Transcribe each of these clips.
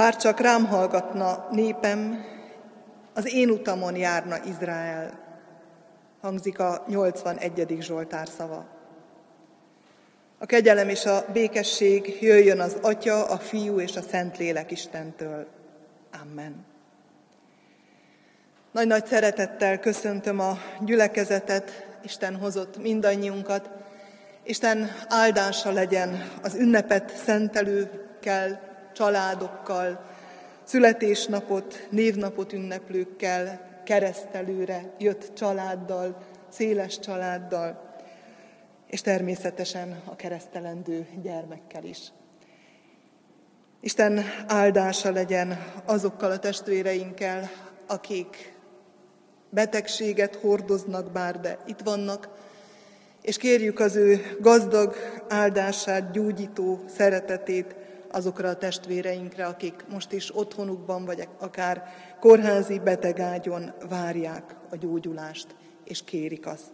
Bár csak rám hallgatna népem, az én utamon járna Izrael, hangzik a 81. Zsoltár szava. A kegyelem és a békesség jöjjön az Atya, a Fiú és a Szentlélek Istentől. Amen. Nagy-nagy szeretettel köszöntöm a gyülekezetet, Isten hozott mindannyiunkat. Isten áldása legyen az ünnepet szentelőkkel, családokkal, születésnapot, névnapot ünneplőkkel, keresztelőre jött családdal, széles családdal, és természetesen a keresztelendő gyermekkel is. Isten áldása legyen azokkal a testvéreinkkel, akik betegséget hordoznak bár, de itt vannak, és kérjük az ő gazdag áldását, gyógyító szeretetét azokra a testvéreinkre, akik most is otthonukban, vagy akár kórházi betegágyon várják a gyógyulást, és kérik azt.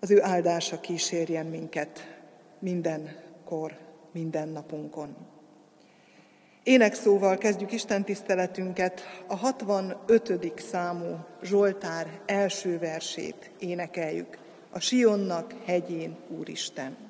Az ő áldása kísérjen minket mindenkor, minden napunkon. Énekszóval kezdjük Isten tiszteletünket, a 65. számú Zsoltár első versét énekeljük. A Sionnak hegyén Úristen.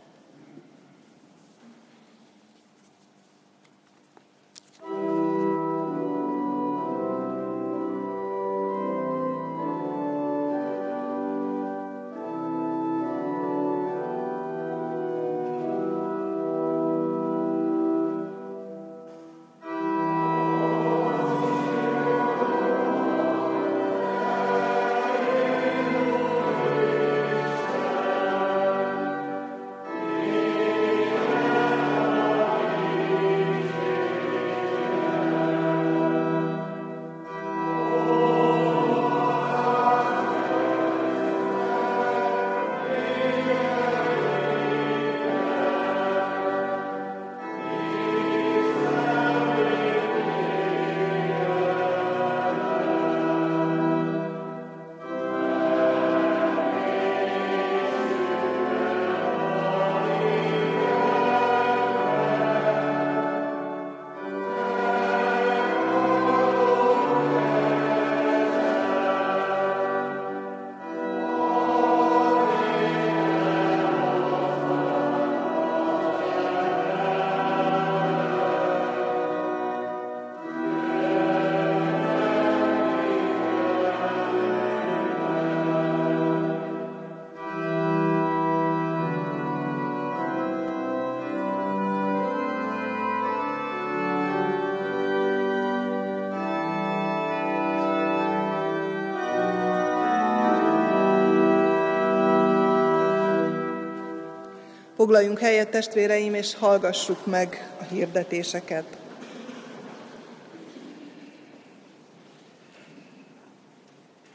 Foglaljunk helyet, testvéreim, és hallgassuk meg a hirdetéseket.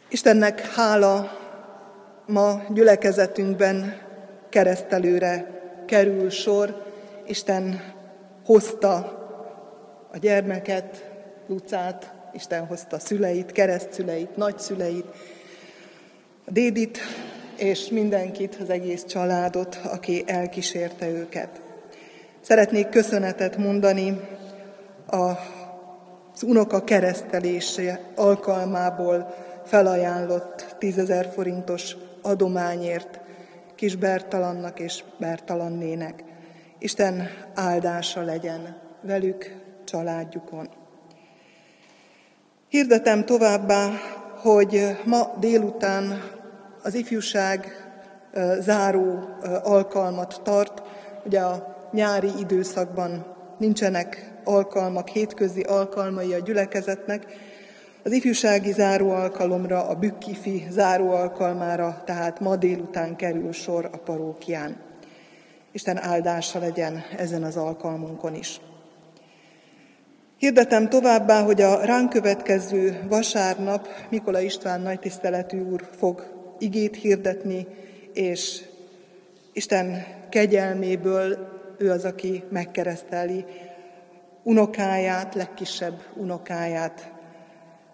Istennek hála ma gyülekezetünkben keresztelőre kerül sor. Isten hozta a gyermeket, Lucát, Isten hozta szüleit, keresztszüleit, nagyszüleit, a dédit, és mindenkit, az egész családot, aki elkísérte őket. Szeretnék köszönetet mondani az unoka keresztelése alkalmából felajánlott tízezer forintos adományért kis Bertalannak és Bertalannének. Isten áldása legyen velük, családjukon. Hirdetem továbbá, hogy ma délután az ifjúság záró alkalmat tart. Ugye a nyári időszakban nincsenek alkalmak, hétközi alkalmai a gyülekezetnek. Az ifjúsági záró alkalomra, a bükkifi záró alkalmára, tehát ma délután kerül sor a parókián. Isten áldása legyen ezen az alkalmunkon is. Hirdetem továbbá, hogy a ránk következő vasárnap Mikola István nagytiszteletű úr fog igét hirdetni, és Isten kegyelméből ő az, aki megkereszteli unokáját, legkisebb unokáját.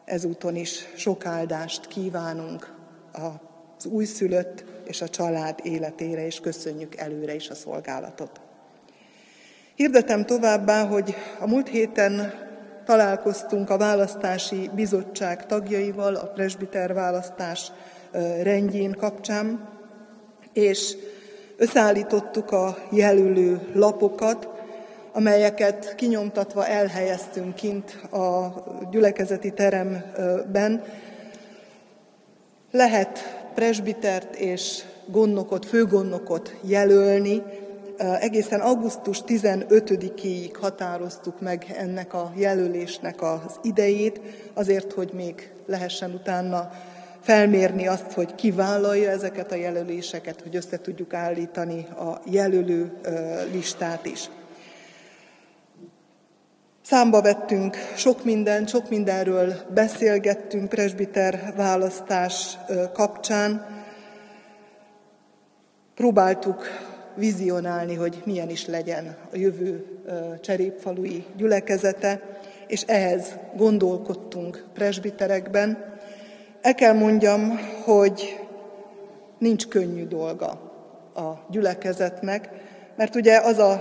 Ezúton is sok áldást kívánunk az újszülött és a család életére, és köszönjük előre is a szolgálatot. Hirdetem továbbá, hogy a múlt héten találkoztunk a választási bizottság tagjaival, a presbiter választás rendjén kapcsán, és összeállítottuk a jelölő lapokat, amelyeket kinyomtatva elhelyeztünk kint a gyülekezeti teremben. Lehet presbitert és gondnokot, főgondnokot jelölni, egészen augusztus 15-ig határoztuk meg ennek a jelölésnek az idejét, azért, hogy még lehessen utána felmérni azt, hogy ki vállalja ezeket a jelöléseket, hogy össze tudjuk állítani a jelölő listát is. Számba vettünk sok mindent, sok mindenről beszélgettünk presbiter választás kapcsán. Próbáltuk vizionálni, hogy milyen is legyen a jövő cserépfalui gyülekezete, és ehhez gondolkodtunk presbiterekben. El kell mondjam, hogy nincs könnyű dolga a gyülekezetnek, mert ugye az a,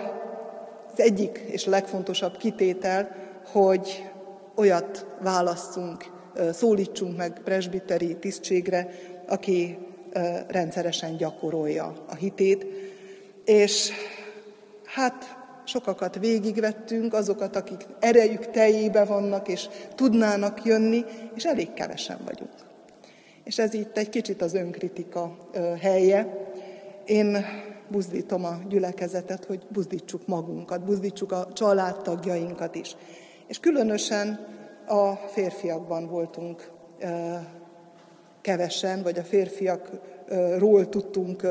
az egyik és legfontosabb kitétel, hogy olyat válasszunk, szólítsunk meg presbiteri tisztségre, aki rendszeresen gyakorolja a hitét, és hát sokakat végigvettünk, azokat, akik erejük teljébe vannak, és tudnának jönni, és elég kevesen vagyunk. És ez itt egy kicsit az önkritika helye. Én buzdítom a gyülekezetet, hogy buzdítsuk magunkat, buzdítsuk a családtagjainkat is. És különösen a férfiakban voltunk kevesen, vagy a férfiakról tudtunk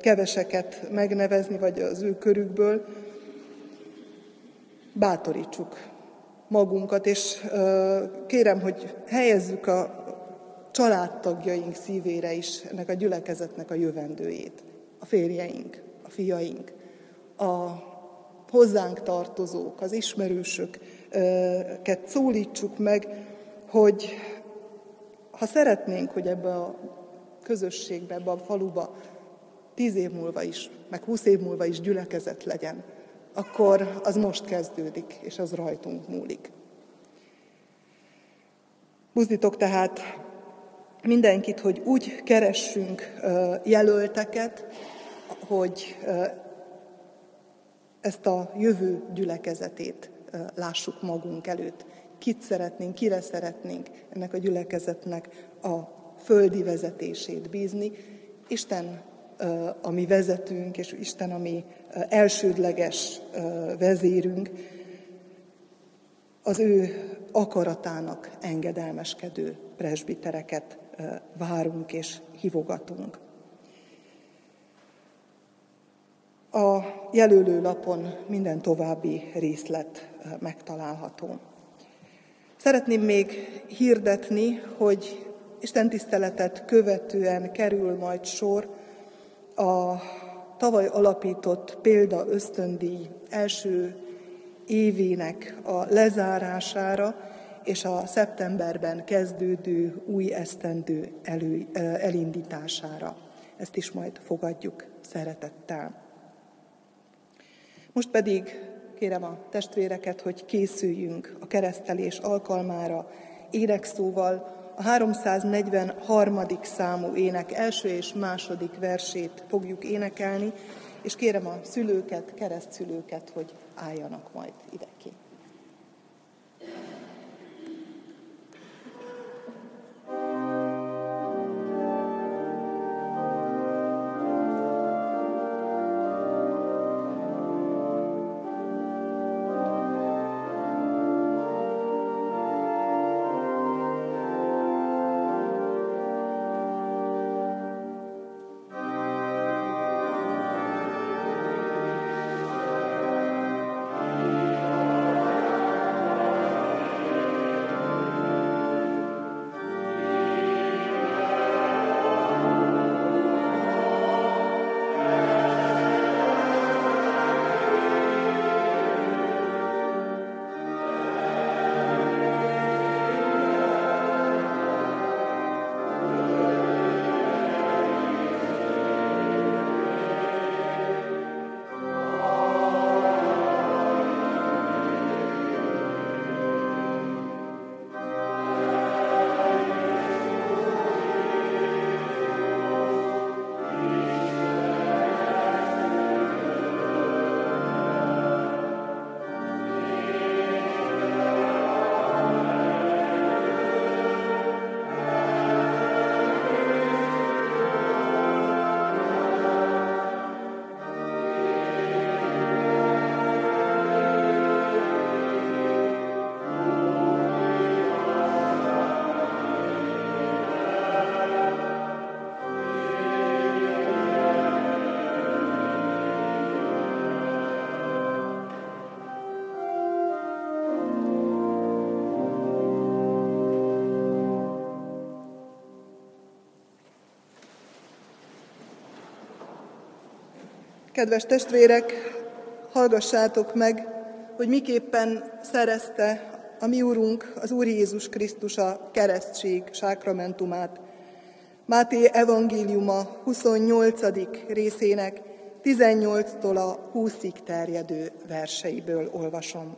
keveseket megnevezni, vagy az ő körükből, bátorítsuk magunkat, és kérem, hogy helyezzük a családtagjaink szívére is ennek a gyülekezetnek a jövendőjét. A férjeink, a fiaink, a hozzánk tartozók, az ismerősöket szólítsuk meg, hogy ha szeretnénk, hogy ebbe a közösségbe, ebbe a faluba tíz év múlva is, meg húsz év múlva is gyülekezet legyen, akkor az most kezdődik, és az rajtunk múlik. Buzdítok tehát mindenkit, hogy úgy keressünk jelölteket, hogy ezt a jövő gyülekezetét lássuk magunk előtt. Kit szeretnénk, kire szeretnénk ennek a gyülekezetnek a földi vezetését bízni. Isten a mi vezetünk, és Isten a mi elsődleges vezérünk, az ő akaratának engedelmeskedő presbitereket várunk és hívogatunk. A jelölőlapon minden további részlet megtalálható. Szeretném még hirdetni, hogy Isten tiszteletet követően kerül majd sor a tavaly alapított példa ösztöndíj első évének a lezárására és a szeptemberben kezdődő új esztendő elő, elindítására. Ezt is majd fogadjuk szeretettel. Most pedig kérem a testvéreket, hogy készüljünk a keresztelés alkalmára érekszóval, a 343. számú ének első és második versét fogjuk énekelni, és kérem a szülőket, keresztszülőket, hogy álljanak majd ide Kedves testvérek, hallgassátok meg, hogy miképpen szerezte a mi Úrunk, az Úr Jézus Krisztus a keresztség sákramentumát. Máté evangéliuma 28. részének 18-tól a 20-ig terjedő verseiből olvasom.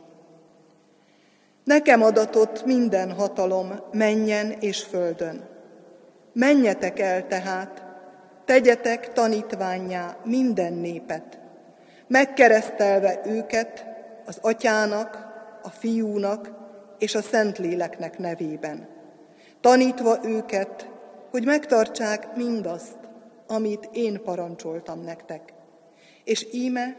Nekem adatott minden hatalom menjen és földön. Menjetek el tehát, tegyetek tanítványá minden népet, megkeresztelve őket az atyának, a fiúnak és a Szentléleknek nevében, tanítva őket, hogy megtartsák mindazt, amit én parancsoltam nektek. És íme,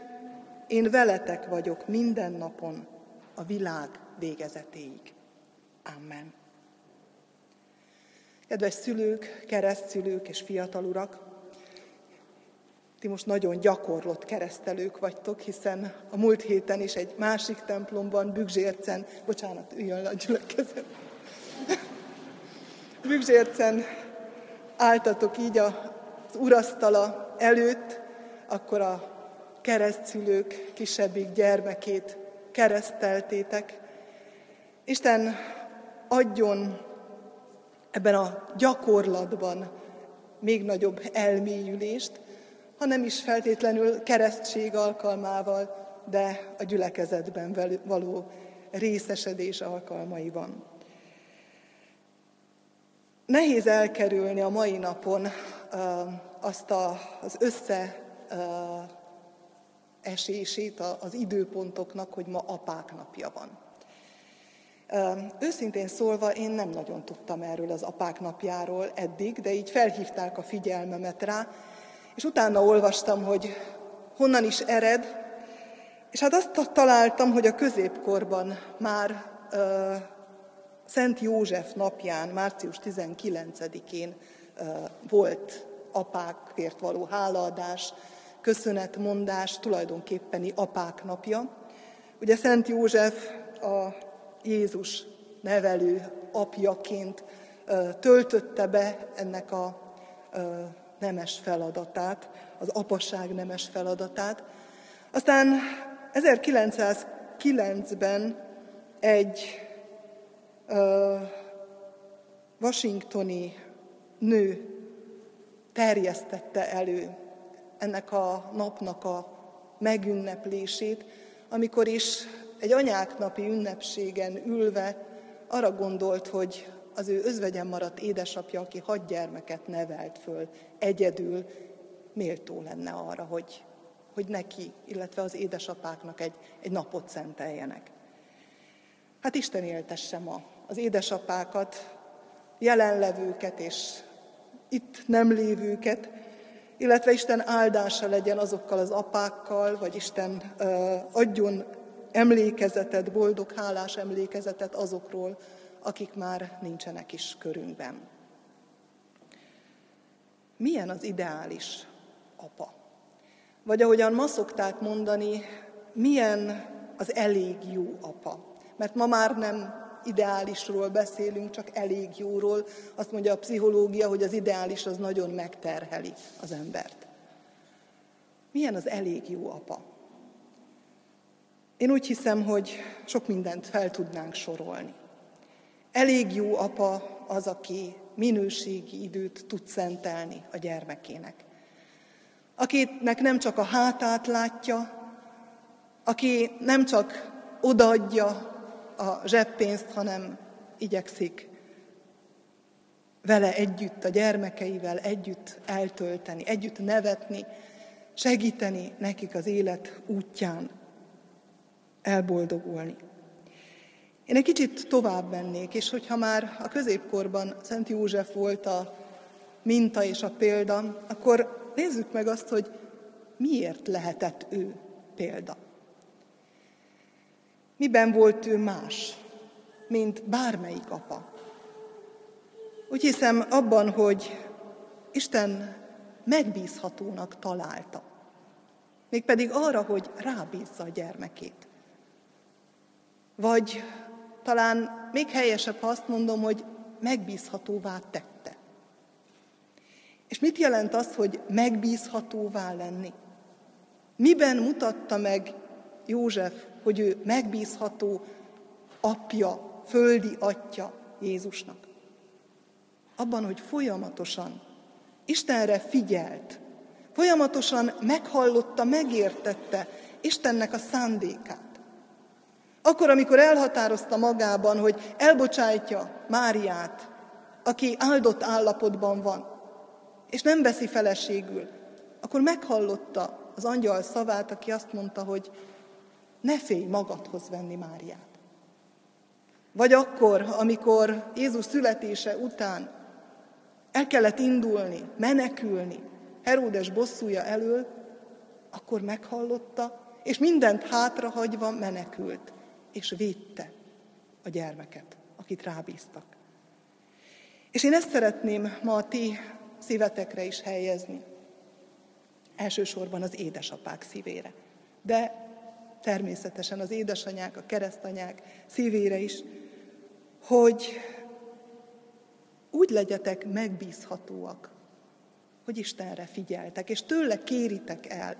én veletek vagyok minden napon a világ végezetéig. Amen. Kedves szülők, keresztszülők és fiatalurak, ti most nagyon gyakorlott keresztelők vagytok, hiszen a múlt héten is egy másik templomban, Bügzsércen, bocsánat, üljön a gyülekezet. Bügzsércen álltatok így az urasztala előtt, akkor a keresztszülők kisebbik gyermekét kereszteltétek. Isten adjon ebben a gyakorlatban még nagyobb elmélyülést, ha nem is feltétlenül keresztség alkalmával, de a gyülekezetben való részesedés alkalmaiban. Nehéz elkerülni a mai napon azt az összeesését az időpontoknak, hogy ma apák napja van. Őszintén szólva én nem nagyon tudtam erről az apák napjáról eddig, de így felhívták a figyelmemet rá, és utána olvastam, hogy honnan is ered, és hát azt találtam, hogy a középkorban már uh, Szent József napján, március 19-én uh, volt apákért való hálaadás, köszönetmondás, tulajdonképpeni apák napja. Ugye Szent József a Jézus nevelő apjaként uh, töltötte be ennek a nemes feladatát, az apaság nemes feladatát. Aztán 1909-ben egy uh, washingtoni nő terjesztette elő ennek a napnak a megünneplését, amikor is egy anyák napi ünnepségen ülve arra gondolt, hogy az ő özvegyen maradt édesapja, aki hat gyermeket nevelt föl, egyedül méltó lenne arra, hogy, hogy neki, illetve az édesapáknak egy, egy napot szenteljenek. Hát Isten éltesse ma az édesapákat, jelenlevőket és itt nem lévőket, illetve Isten áldása legyen azokkal az apákkal, vagy Isten adjon emlékezetet, boldog, hálás emlékezetet azokról, akik már nincsenek is körünkben. Milyen az ideális apa? Vagy ahogyan ma szokták mondani, milyen az elég jó apa? Mert ma már nem ideálisról beszélünk, csak elég jóról. Azt mondja a pszichológia, hogy az ideális az nagyon megterheli az embert. Milyen az elég jó apa? Én úgy hiszem, hogy sok mindent fel tudnánk sorolni. Elég jó apa az, aki minőségi időt tud szentelni a gyermekének. Akinek nem csak a hátát látja, aki nem csak odaadja a zseppénzt, hanem igyekszik vele együtt, a gyermekeivel együtt eltölteni, együtt nevetni, segíteni nekik az élet útján elboldogulni. Én egy kicsit tovább mennék, és hogyha már a középkorban Szent József volt a minta és a példa, akkor nézzük meg azt, hogy miért lehetett ő példa. Miben volt ő más, mint bármelyik apa? Úgy hiszem abban, hogy Isten megbízhatónak találta. Mégpedig arra, hogy rábízza a gyermekét. Vagy talán még helyesebb, ha azt mondom, hogy megbízhatóvá tette. És mit jelent az, hogy megbízhatóvá lenni? Miben mutatta meg József, hogy ő megbízható apja, földi atya Jézusnak? Abban, hogy folyamatosan Istenre figyelt, folyamatosan meghallotta, megértette Istennek a szándékát. Akkor, amikor elhatározta magában, hogy elbocsájtja Máriát, aki áldott állapotban van, és nem veszi feleségül, akkor meghallotta az angyal szavát, aki azt mondta, hogy ne félj magadhoz venni Máriát. Vagy akkor, amikor Jézus születése után el kellett indulni, menekülni Heródes bosszúja elől, akkor meghallotta, és mindent hátrahagyva menekült, és védte a gyermeket, akit rábíztak. És én ezt szeretném ma a ti szívetekre is helyezni. Elsősorban az édesapák szívére. De természetesen az édesanyák, a keresztanyák szívére is, hogy úgy legyetek megbízhatóak, hogy Istenre figyeltek, és tőle kéritek el,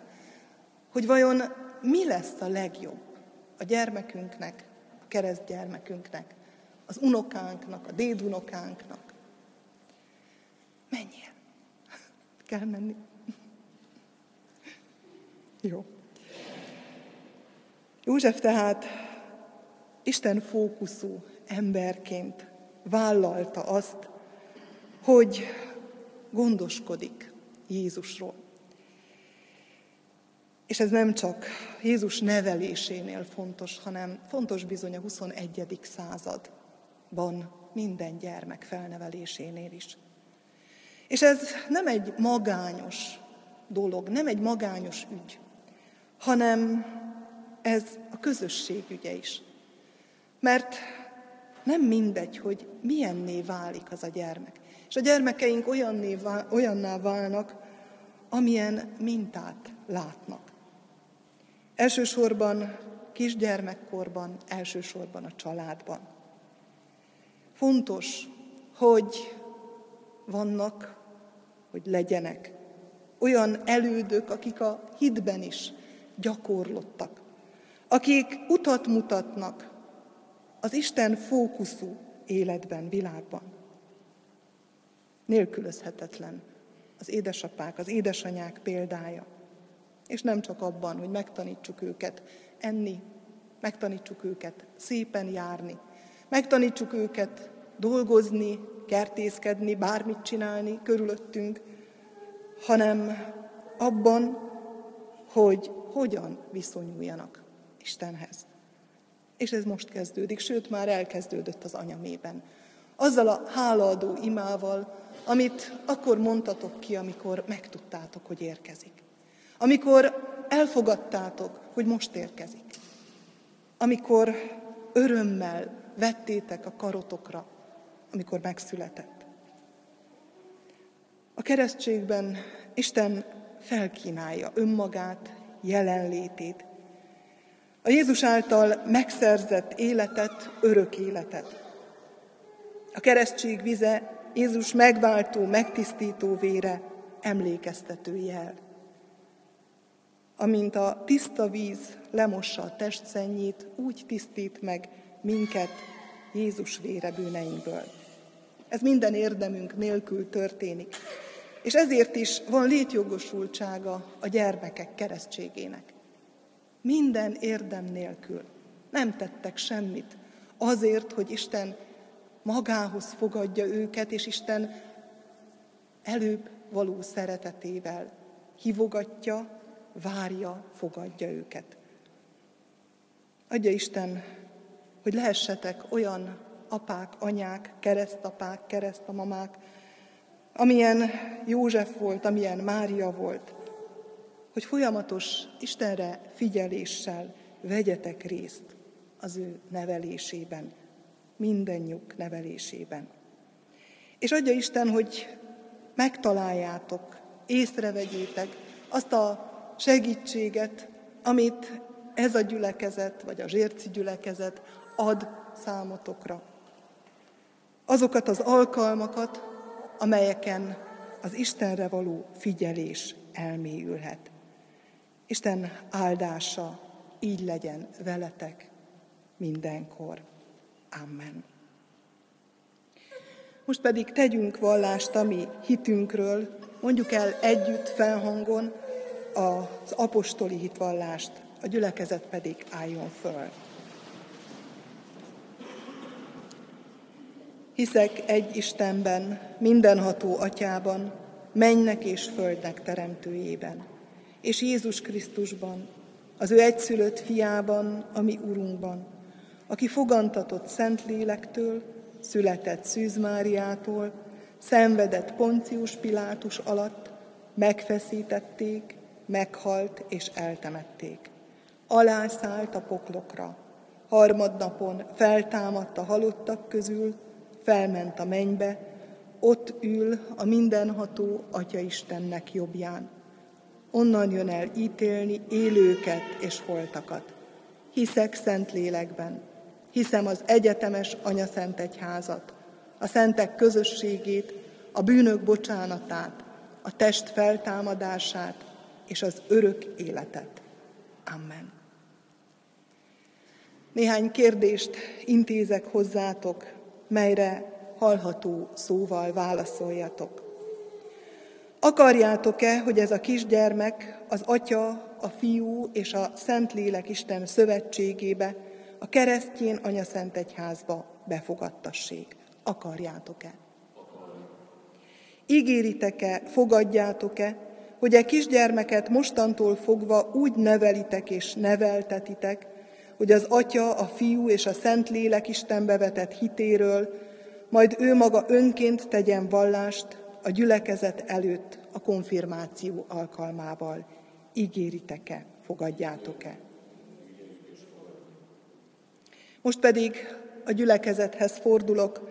hogy vajon mi lesz a legjobb a gyermekünknek, a keresztgyermekünknek, az unokánknak, a dédunokánknak. Menjél! Kell menni. Jó. József tehát Isten fókuszú emberként vállalta azt, hogy gondoskodik Jézusról. És ez nem csak Jézus nevelésénél fontos, hanem fontos bizony a 21. században minden gyermek felnevelésénél is. És ez nem egy magányos dolog, nem egy magányos ügy, hanem ez a közösség ügye is. Mert nem mindegy, hogy milyenné válik az a gyermek. És a gyermekeink olyanné, olyanná válnak, amilyen mintát látnak. Elsősorban kisgyermekkorban, elsősorban a családban. Fontos, hogy vannak, hogy legyenek olyan elődök, akik a hitben is gyakorlottak, akik utat mutatnak az Isten fókuszú életben, világban. Nélkülözhetetlen az édesapák, az édesanyák példája. És nem csak abban, hogy megtanítsuk őket enni, megtanítsuk őket szépen járni, megtanítsuk őket dolgozni, kertészkedni, bármit csinálni körülöttünk, hanem abban, hogy hogyan viszonyuljanak Istenhez. És ez most kezdődik, sőt már elkezdődött az anyamében. Azzal a hálaadó imával, amit akkor mondtatok ki, amikor megtudtátok, hogy érkezik. Amikor elfogadtátok, hogy most érkezik. Amikor örömmel vettétek a karotokra, amikor megszületett. A keresztségben Isten felkínálja önmagát, jelenlétét, a Jézus által megszerzett életet, örök életet. A keresztség vize Jézus megváltó, megtisztító vére emlékeztető jel. Amint a tiszta víz lemossa a testszennyét, úgy tisztít meg minket Jézus vére bűneinkből. Ez minden érdemünk nélkül történik. És ezért is van létjogosultsága a gyermekek keresztségének. Minden érdem nélkül. Nem tettek semmit azért, hogy Isten magához fogadja őket, és Isten előbb való szeretetével hívogatja, várja, fogadja őket. Adja Isten, hogy lehessetek olyan apák, anyák, keresztapák, keresztamamák, amilyen József volt, amilyen Mária volt, hogy folyamatos Istenre figyeléssel vegyetek részt az ő nevelésében, mindennyük nevelésében. És adja Isten, hogy megtaláljátok, észrevegyétek azt a segítséget, amit ez a gyülekezet, vagy a zsérci gyülekezet ad számotokra. Azokat az alkalmakat, amelyeken az Istenre való figyelés elmélyülhet. Isten áldása így legyen veletek mindenkor. Amen. Most pedig tegyünk vallást a mi hitünkről, mondjuk el együtt felhangon az apostoli hitvallást, a gyülekezet pedig álljon föl. Hiszek egy Istenben, mindenható atyában, mennek és földnek teremtőjében, és Jézus Krisztusban, az ő egyszülött fiában, ami Urunkban, aki fogantatott Szent Lélektől, született Szűz Máriától, szenvedett Poncius Pilátus alatt, megfeszítették, meghalt és eltemették. Alászállt a poklokra, harmadnapon feltámadt a halottak közül, felment a mennybe, ott ül a mindenható Atya Istennek jobbján. Onnan jön el ítélni élőket és holtakat. Hiszek szent lélekben, hiszem az egyetemes Anya Szent Egyházat, a szentek közösségét, a bűnök bocsánatát, a test feltámadását és az örök életet. Amen. Néhány kérdést intézek hozzátok, melyre hallható szóval válaszoljatok. Akarjátok-e, hogy ez a kisgyermek az Atya, a Fiú és a Szentlélek Isten szövetségébe, a keresztjén Anya Szent Egyházba befogadtassék? Akarjátok-e? Ígéritek-e, fogadjátok-e, hogy e kisgyermeket mostantól fogva úgy nevelitek és neveltetitek, hogy az Atya, a Fiú és a Szentlélek Istenbe vetett hitéről, majd ő maga önként tegyen vallást a gyülekezet előtt a konfirmáció alkalmával. Ígéritek-e, fogadjátok-e? Most pedig a gyülekezethez fordulok.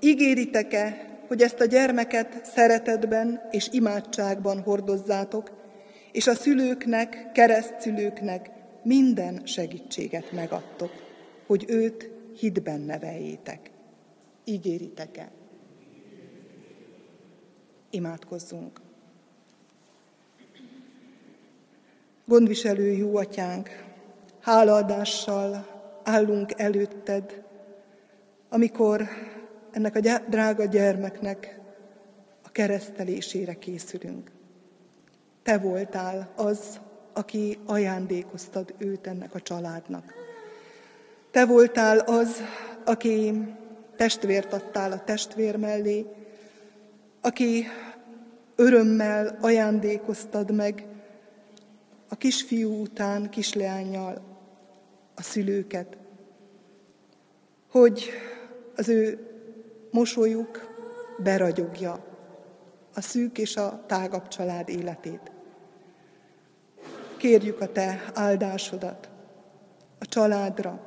Ígéritek-e, hogy ezt a gyermeket szeretetben és imádságban hordozzátok, és a szülőknek, keresztszülőknek minden segítséget megadtok, hogy őt hitben neveljétek. Ígéritek-e? Imádkozzunk. Gondviselő jó atyánk, hálaadással állunk előtted, amikor ennek a drága gyermeknek a keresztelésére készülünk. Te voltál az, aki ajándékoztad őt ennek a családnak. Te voltál az, aki testvért adtál a testvér mellé, aki örömmel ajándékoztad meg a kisfiú után kisleányjal a szülőket, hogy az ő mosolyuk beragyogja a szűk és a tágabb család életét. Kérjük a Te áldásodat a családra,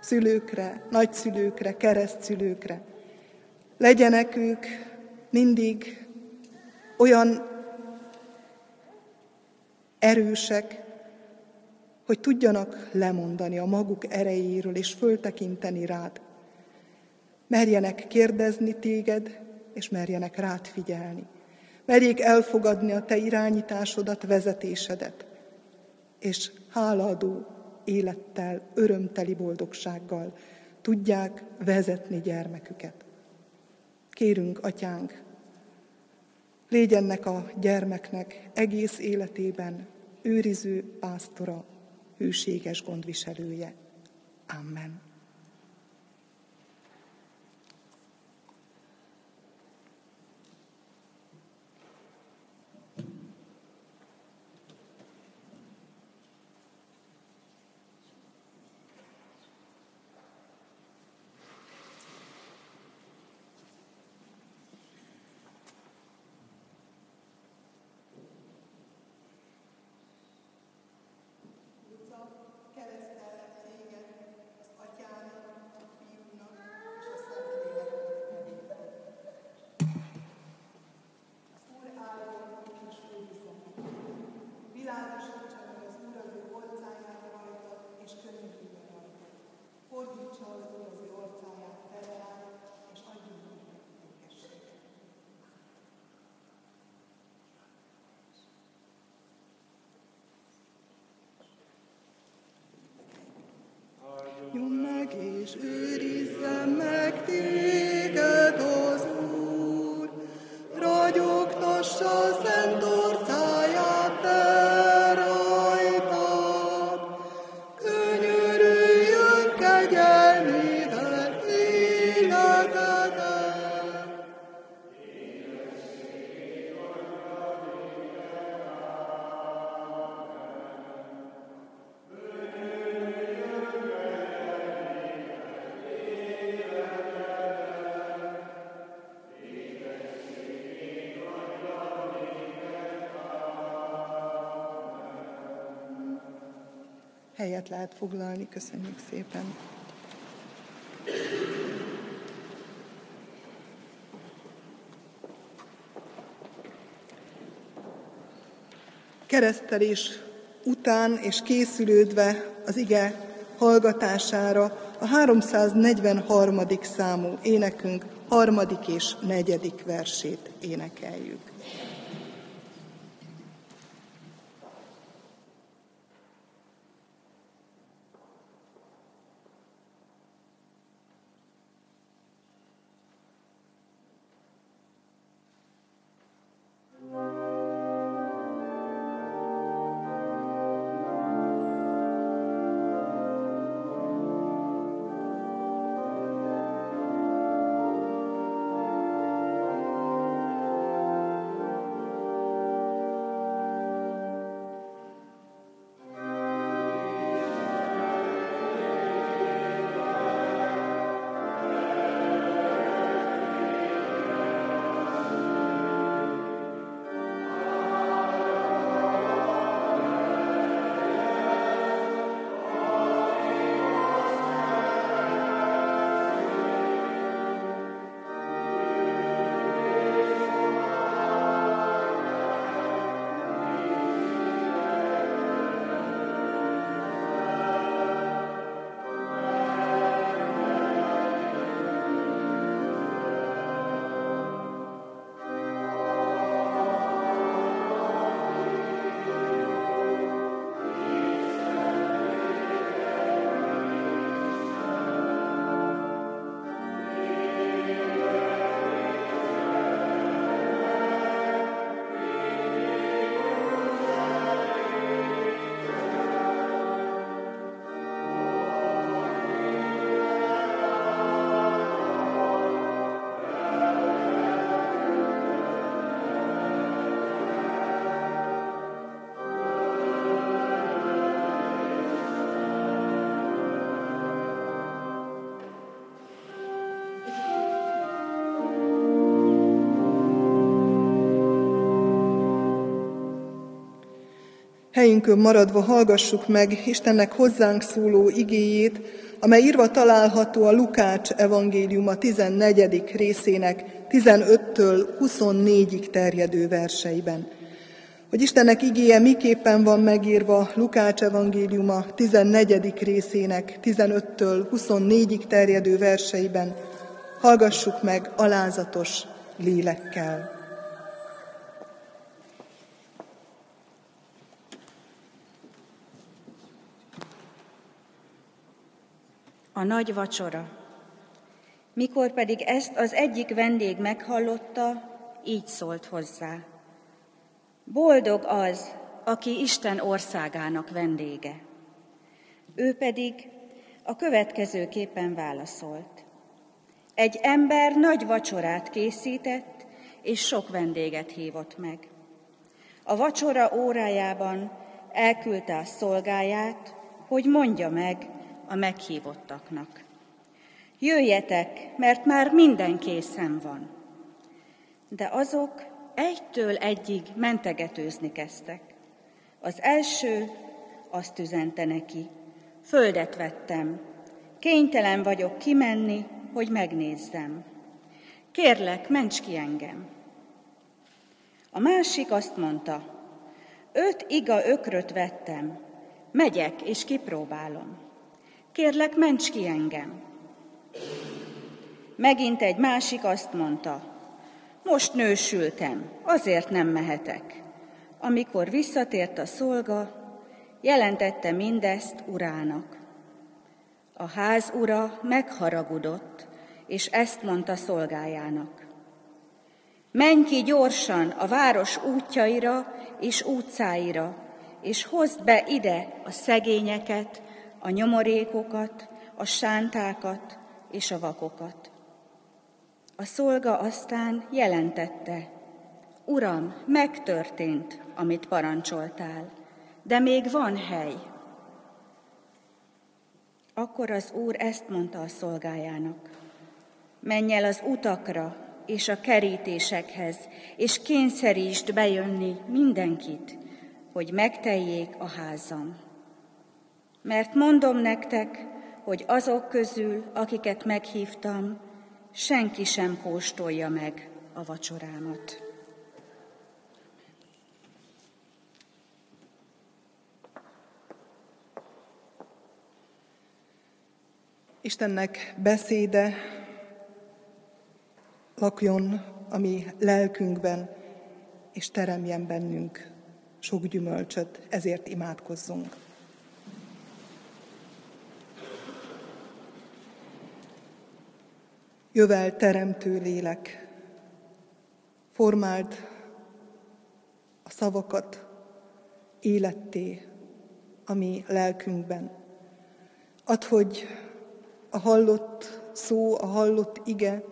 szülőkre, nagyszülőkre, keresztszülőkre. Legyenek ők mindig olyan erősek, hogy tudjanak lemondani a maguk erejéről és föltekinteni rád. Merjenek kérdezni téged, és merjenek rád figyelni. Merjék elfogadni a te irányításodat, vezetésedet, és hálaadó élettel, örömteli boldogsággal tudják vezetni gyermeküket. Kérünk, atyánk, légyennek a gyermeknek egész életében őriző pásztora, hűséges gondviselője. Amen. Helyet lehet foglalni. Köszönjük szépen! Keresztelés után és készülődve az ige hallgatására a 343. számú énekünk harmadik és negyedik versét énekeljük. Helyünkön maradva hallgassuk meg Istennek hozzánk szóló igéjét, amely írva található a Lukács evangéliuma 14. részének 15-től 24-ig terjedő verseiben. Hogy Istennek igéje miképpen van megírva Lukács evangéliuma 14. részének 15-től 24-ig terjedő verseiben, hallgassuk meg alázatos lélekkel. A nagy vacsora. Mikor pedig ezt az egyik vendég meghallotta, így szólt hozzá. Boldog az, aki Isten országának vendége. Ő pedig a következőképpen válaszolt. Egy ember nagy vacsorát készített, és sok vendéget hívott meg. A vacsora órájában elküldte a szolgáját, hogy mondja meg, a meghívottaknak. Jöjjetek, mert már minden készen van. De azok egytől egyig mentegetőzni kezdtek. Az első azt üzente neki, földet vettem, kénytelen vagyok kimenni, hogy megnézzem. Kérlek, ments ki engem. A másik azt mondta, öt iga ökröt vettem, megyek és kipróbálom. Kérlek, ments ki engem. Megint egy másik azt mondta, most nősültem, azért nem mehetek. Amikor visszatért a szolga, jelentette mindezt urának. A ház ura megharagudott, és ezt mondta szolgájának. Menj ki gyorsan a város útjaira és utcáira, és hozd be ide a szegényeket, a nyomorékokat, a sántákat és a vakokat. A szolga aztán jelentette, Uram, megtörtént, amit parancsoltál, de még van hely. Akkor az úr ezt mondta a szolgájának, menj el az utakra és a kerítésekhez, és kényszerítsd bejönni mindenkit, hogy megteljék a házam. Mert mondom nektek, hogy azok közül, akiket meghívtam, senki sem kóstolja meg a vacsorámat. Istennek beszéde lakjon a mi lelkünkben, és teremjen bennünk sok gyümölcsöt, ezért imádkozzunk. Jövel teremtő lélek, formáld a szavakat életté a mi lelkünkben. Add, hogy a hallott szó, a hallott ige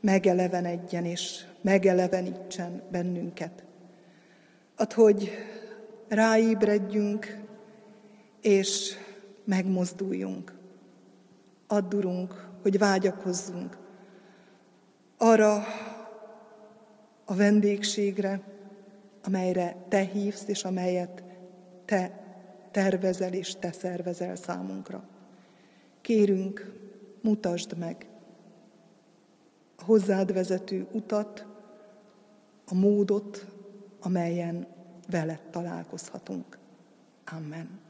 megelevenedjen és megelevenítsen bennünket. Add, hogy ráébredjünk és megmozduljunk. Add, Urunk, hogy vágyakozzunk arra a vendégségre, amelyre Te hívsz, és amelyet Te tervezel és Te szervezel számunkra. Kérünk, mutasd meg a hozzád vezető utat, a módot, amelyen veled találkozhatunk. Amen.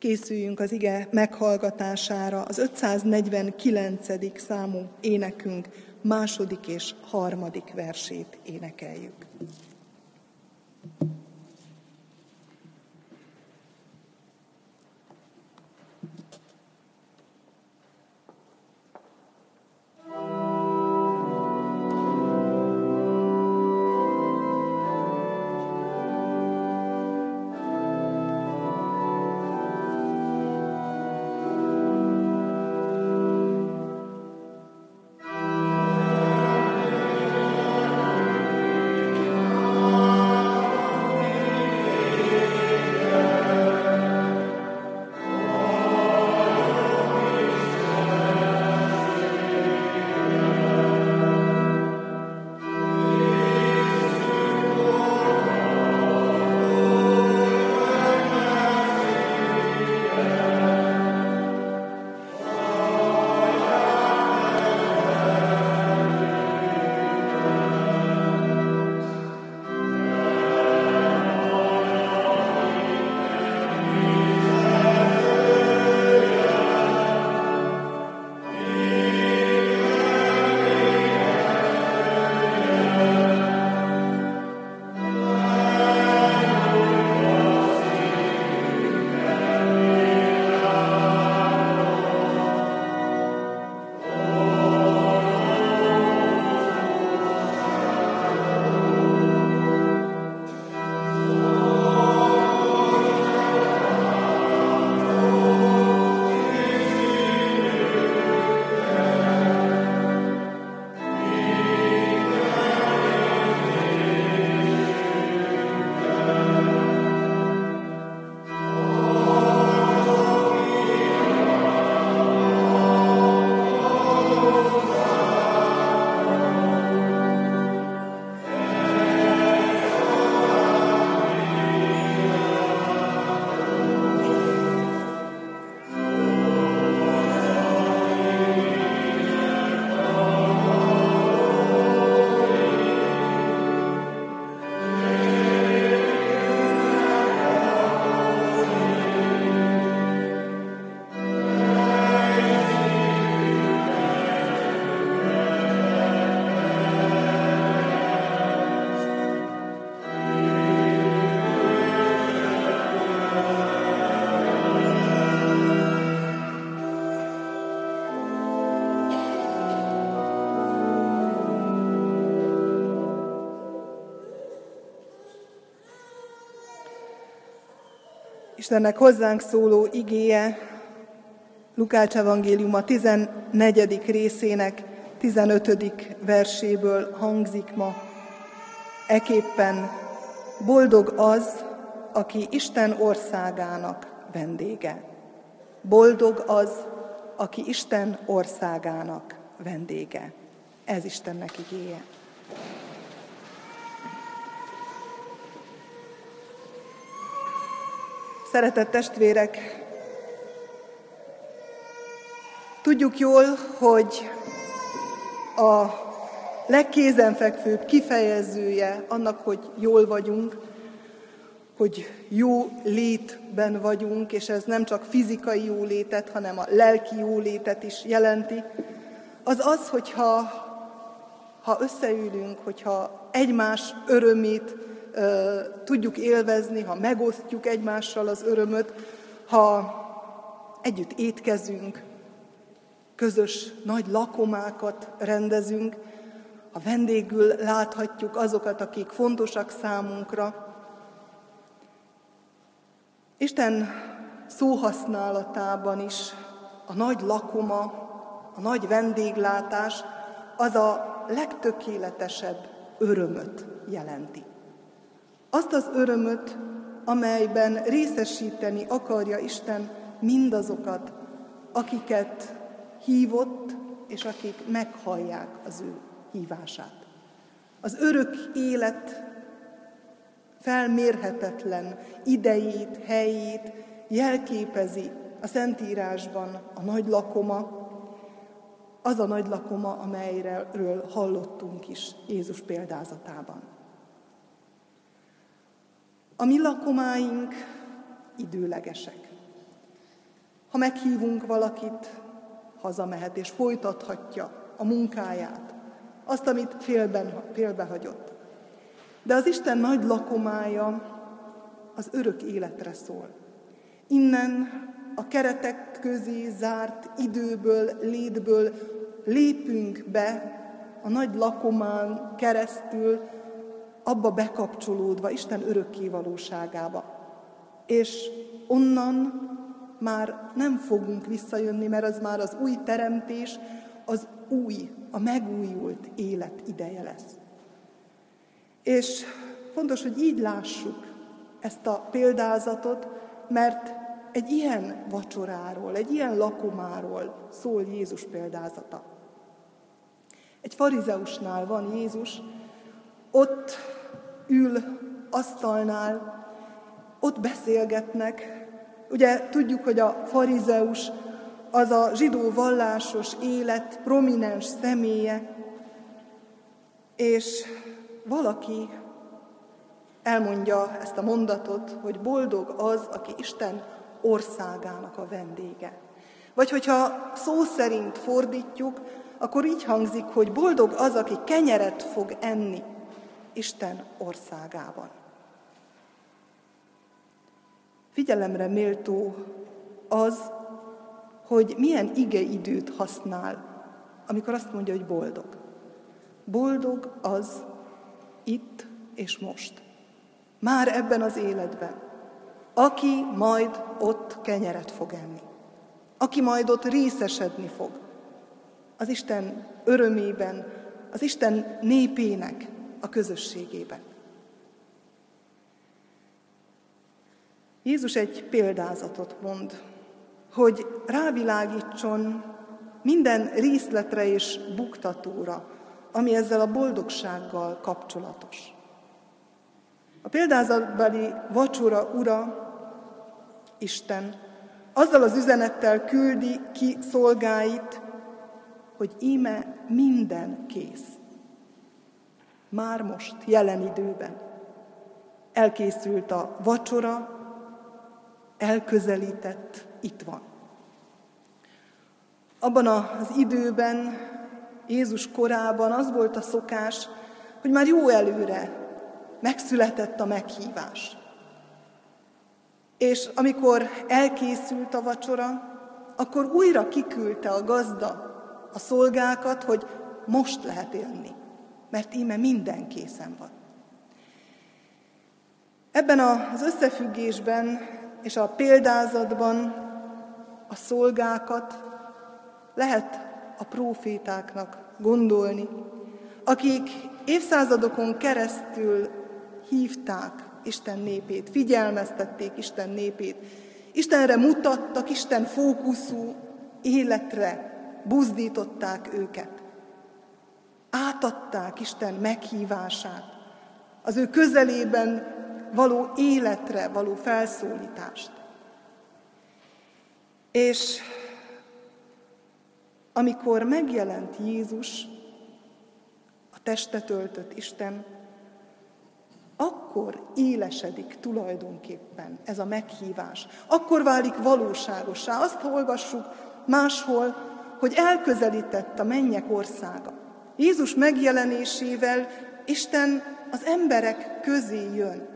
Készüljünk az ige meghallgatására az 549. számú énekünk második és harmadik versét énekeljük. Istennek hozzánk szóló igéje Lukács evangéliuma 14. részének 15. verséből hangzik ma. Eképpen boldog az, aki Isten országának vendége. Boldog az, aki Isten országának vendége. Ez Istennek igéje. Szeretett testvérek, tudjuk jól, hogy a legkézenfekvőbb kifejezője annak, hogy jól vagyunk, hogy jó létben vagyunk, és ez nem csak fizikai jó létet, hanem a lelki jó létet is jelenti, az az, hogyha ha összeülünk, hogyha egymás örömét tudjuk élvezni, ha megosztjuk egymással az örömöt, ha együtt étkezünk, közös nagy lakomákat rendezünk, ha vendégül láthatjuk azokat, akik fontosak számunkra. Isten szóhasználatában is a nagy lakoma, a nagy vendéglátás az a legtökéletesebb örömöt jelenti. Azt az örömöt, amelyben részesíteni akarja Isten mindazokat, akiket hívott, és akik meghallják az ő hívását. Az örök élet felmérhetetlen idejét, helyét jelképezi a Szentírásban a nagy lakoma, az a nagy lakoma, amelyről hallottunk is Jézus példázatában. A mi lakomáink időlegesek. Ha meghívunk valakit, hazamehet és folytathatja a munkáját, azt, amit félben, félbehagyott. De az Isten nagy lakomája az örök életre szól. Innen a keretek közé zárt időből, létből lépünk be a nagy lakomán keresztül abba bekapcsolódva, Isten örökké valóságába. És onnan már nem fogunk visszajönni, mert az már az új teremtés, az új, a megújult élet ideje lesz. És fontos, hogy így lássuk ezt a példázatot, mert egy ilyen vacsoráról, egy ilyen lakomáról szól Jézus példázata. Egy farizeusnál van Jézus, ott ül asztalnál, ott beszélgetnek. Ugye tudjuk, hogy a farizeus az a zsidó vallásos élet prominens személye, és valaki elmondja ezt a mondatot, hogy boldog az, aki Isten országának a vendége. Vagy hogyha szó szerint fordítjuk, akkor így hangzik, hogy boldog az, aki kenyeret fog enni Isten országában. Figyelemre méltó az, hogy milyen igeidőt használ, amikor azt mondja, hogy boldog. Boldog az itt és most. Már ebben az életben. Aki majd ott kenyeret fog enni. Aki majd ott részesedni fog. Az Isten örömében, az Isten népének a közösségében. Jézus egy példázatot mond, hogy rávilágítson minden részletre és buktatóra, ami ezzel a boldogsággal kapcsolatos. A példázatbeli vacsora ura, Isten, azzal az üzenettel küldi ki szolgáit, hogy íme minden kész. Már most, jelen időben. Elkészült a vacsora, elközelített, itt van. Abban az időben, Jézus korában az volt a szokás, hogy már jó előre megszületett a meghívás. És amikor elkészült a vacsora, akkor újra kiküldte a gazda a szolgákat, hogy most lehet élni, mert íme minden készen van. Ebben az összefüggésben és a példázatban a szolgákat lehet a profétáknak gondolni, akik évszázadokon keresztül hívták Isten népét, figyelmeztették Isten népét, Istenre mutattak, Isten fókuszú életre buzdították őket. Átadták Isten meghívását, az ő közelében való életre való felszólítást. És amikor megjelent Jézus, a testet öltött Isten, akkor élesedik tulajdonképpen ez a meghívás. Akkor válik valóságosá. Azt olvassuk máshol, hogy elközelített a mennyek országa. Jézus megjelenésével Isten az emberek közé jön.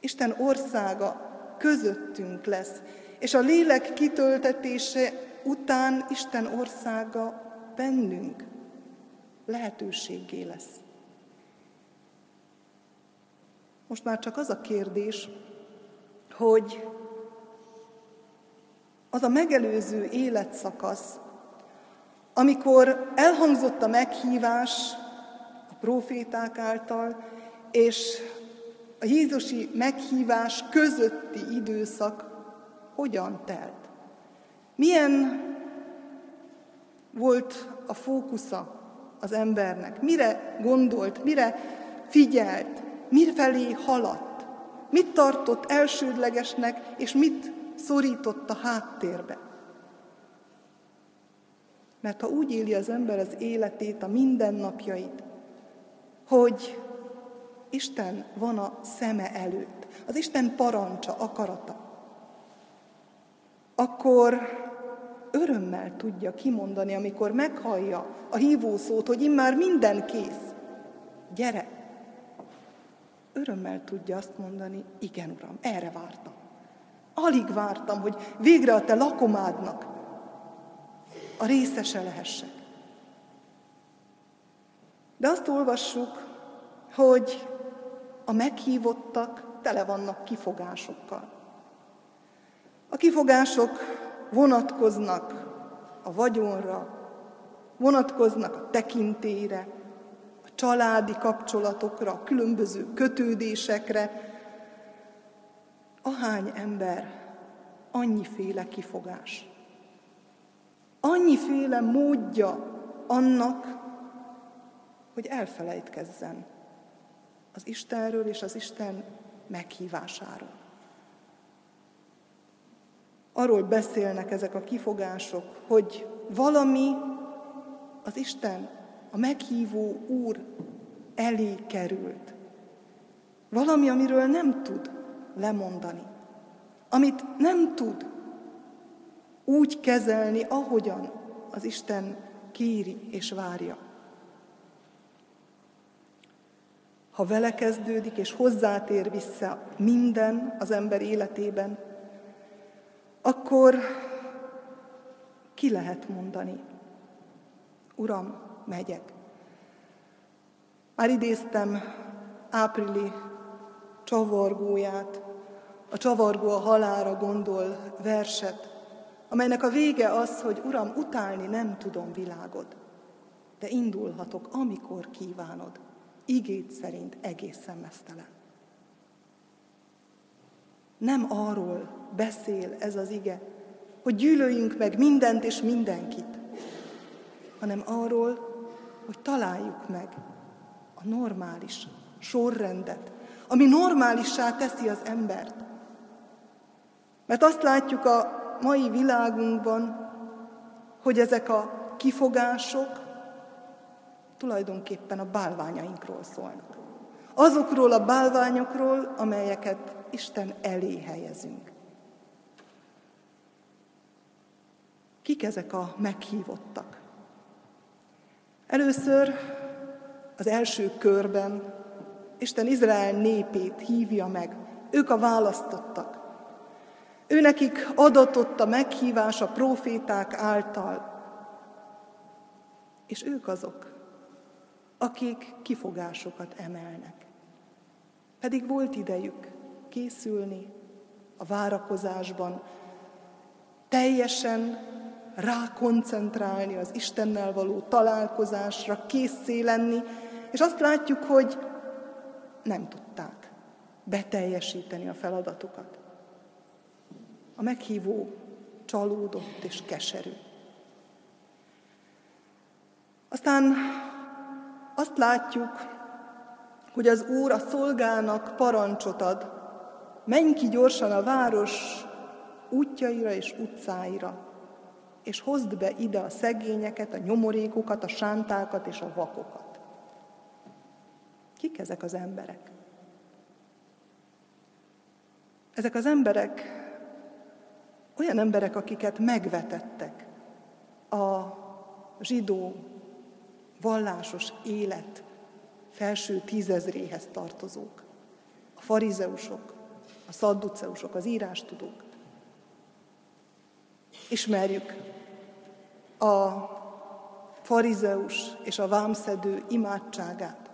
Isten országa közöttünk lesz, és a lélek kitöltetése után Isten országa bennünk lehetőségé lesz. Most már csak az a kérdés, hogy az a megelőző életszakasz, amikor elhangzott a meghívás a proféták által, és a Jézusi meghívás közötti időszak hogyan telt? Milyen volt a fókusza az embernek? Mire gondolt, mire figyelt, mire felé haladt? Mit tartott elsődlegesnek, és mit szorított a háttérbe? Mert ha úgy éli az ember az életét, a mindennapjait, hogy Isten van a szeme előtt, az Isten parancsa, akarata, akkor örömmel tudja kimondani, amikor meghallja a hívószót, hogy immár minden kész. Gyere! Örömmel tudja azt mondani, igen, Uram, erre vártam. Alig vártam, hogy végre a te lakomádnak a részese lehessek. De azt olvassuk, hogy a meghívottak tele vannak kifogásokkal. A kifogások vonatkoznak a vagyonra, vonatkoznak a tekintélyre, a családi kapcsolatokra, a különböző kötődésekre. Ahány ember, annyiféle kifogás. Annyiféle módja annak, hogy elfelejtkezzen az Istenről és az Isten meghívásáról. Arról beszélnek ezek a kifogások, hogy valami az Isten, a meghívó Úr elé került. Valami, amiről nem tud lemondani. Amit nem tud úgy kezelni, ahogyan az Isten kéri és várja. Ha vele kezdődik és hozzátér vissza minden az ember életében, akkor ki lehet mondani, Uram, megyek. Már idéztem áprili csavargóját, a csavargó a halára gondol verset, amelynek a vége az, hogy Uram, utálni nem tudom világod, de indulhatok, amikor kívánod, igét szerint egészen mesztelen. Nem arról beszél ez az ige, hogy gyűlöljünk meg mindent és mindenkit, hanem arról, hogy találjuk meg a normális sorrendet, ami normálissá teszi az embert. Mert azt látjuk a mai világunkban, hogy ezek a kifogások tulajdonképpen a bálványainkról szólnak. Azokról a bálványokról, amelyeket Isten elé helyezünk. Kik ezek a meghívottak? Először az első körben Isten Izrael népét hívja meg. Ők a választottak. Őnekik adatott a meghívás a proféták által. És ők azok, akik kifogásokat emelnek. Pedig volt idejük készülni, a várakozásban, teljesen rákoncentrálni az Istennel való találkozásra, készé lenni, és azt látjuk, hogy nem tudták beteljesíteni a feladatukat. A meghívó csalódott és keserű. Aztán azt látjuk, hogy az Úr a szolgának parancsot ad, menj ki gyorsan a város útjaira és utcáira, és hozd be ide a szegényeket, a nyomorékokat, a sántákat és a vakokat. Kik ezek az emberek? Ezek az emberek olyan emberek, akiket megvetettek a zsidó vallásos élet felső tízezréhez tartozók, a farizeusok, a szadduceusok, az írástudók. Ismerjük a farizeus és a vámszedő imádságát.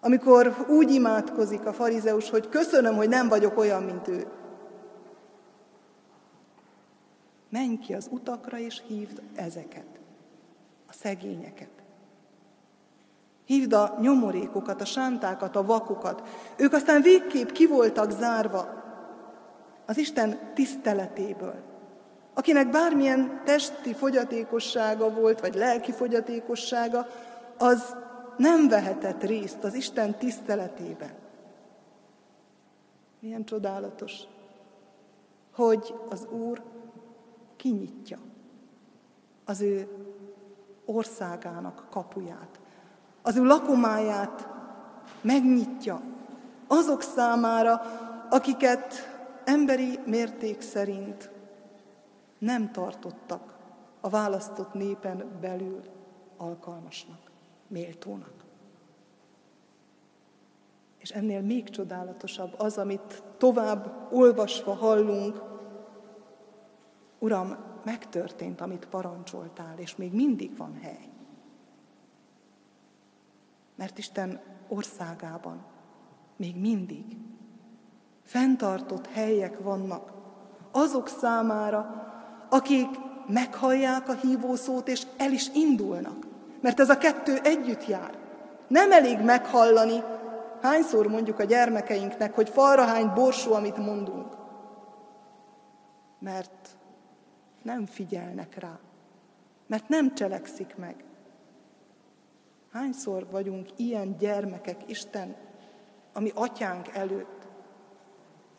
Amikor úgy imádkozik a farizeus, hogy köszönöm, hogy nem vagyok olyan, mint ő. Menj ki az utakra, és hívd ezeket, a szegényeket. Hívd a nyomorékokat, a sántákat, a vakokat. Ők aztán végképp ki voltak zárva az Isten tiszteletéből. Akinek bármilyen testi fogyatékossága volt, vagy lelki fogyatékossága, az nem vehetett részt az Isten tiszteletében. Milyen csodálatos, hogy az Úr kinyitja az ő országának kapuját az ő lakomáját megnyitja azok számára, akiket emberi mérték szerint nem tartottak a választott népen belül alkalmasnak, méltónak. És ennél még csodálatosabb az, amit tovább olvasva hallunk, Uram, megtörtént, amit parancsoltál, és még mindig van hely. Mert Isten országában még mindig fenntartott helyek vannak azok számára, akik meghallják a hívószót, és el is indulnak. Mert ez a kettő együtt jár. Nem elég meghallani, hányszor mondjuk a gyermekeinknek, hogy falra hány borsó, amit mondunk. Mert nem figyelnek rá, mert nem cselekszik meg. Hányszor vagyunk ilyen gyermekek Isten, ami atyánk előtt,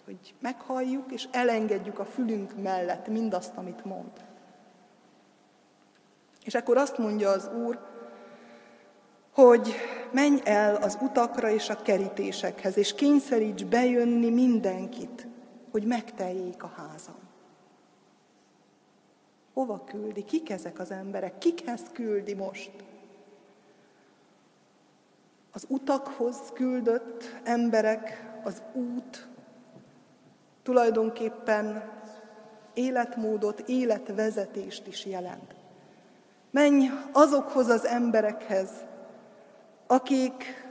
hogy meghalljuk és elengedjük a fülünk mellett mindazt, amit mond. És akkor azt mondja az Úr, hogy menj el az utakra és a kerítésekhez, és kényszeríts bejönni mindenkit, hogy megteljék a házam. Hova küldi? Kik ezek az emberek? Kikhez küldi most? Az utakhoz küldött emberek, az út tulajdonképpen életmódot, életvezetést is jelent. Menj azokhoz az emberekhez, akik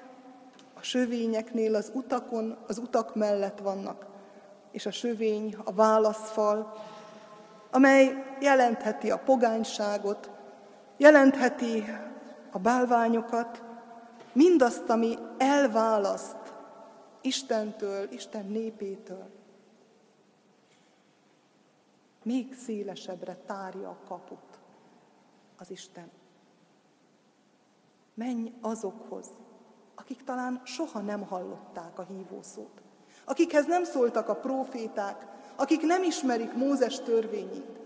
a sövényeknél az utakon, az utak mellett vannak, és a sövény, a válaszfal, amely jelentheti a pogányságot, jelentheti a bálványokat, mindazt, ami elválaszt Istentől, Isten népétől, még szélesebbre tárja a kaput az Isten. Menj azokhoz, akik talán soha nem hallották a hívószót, akikhez nem szóltak a proféták, akik nem ismerik Mózes törvényét,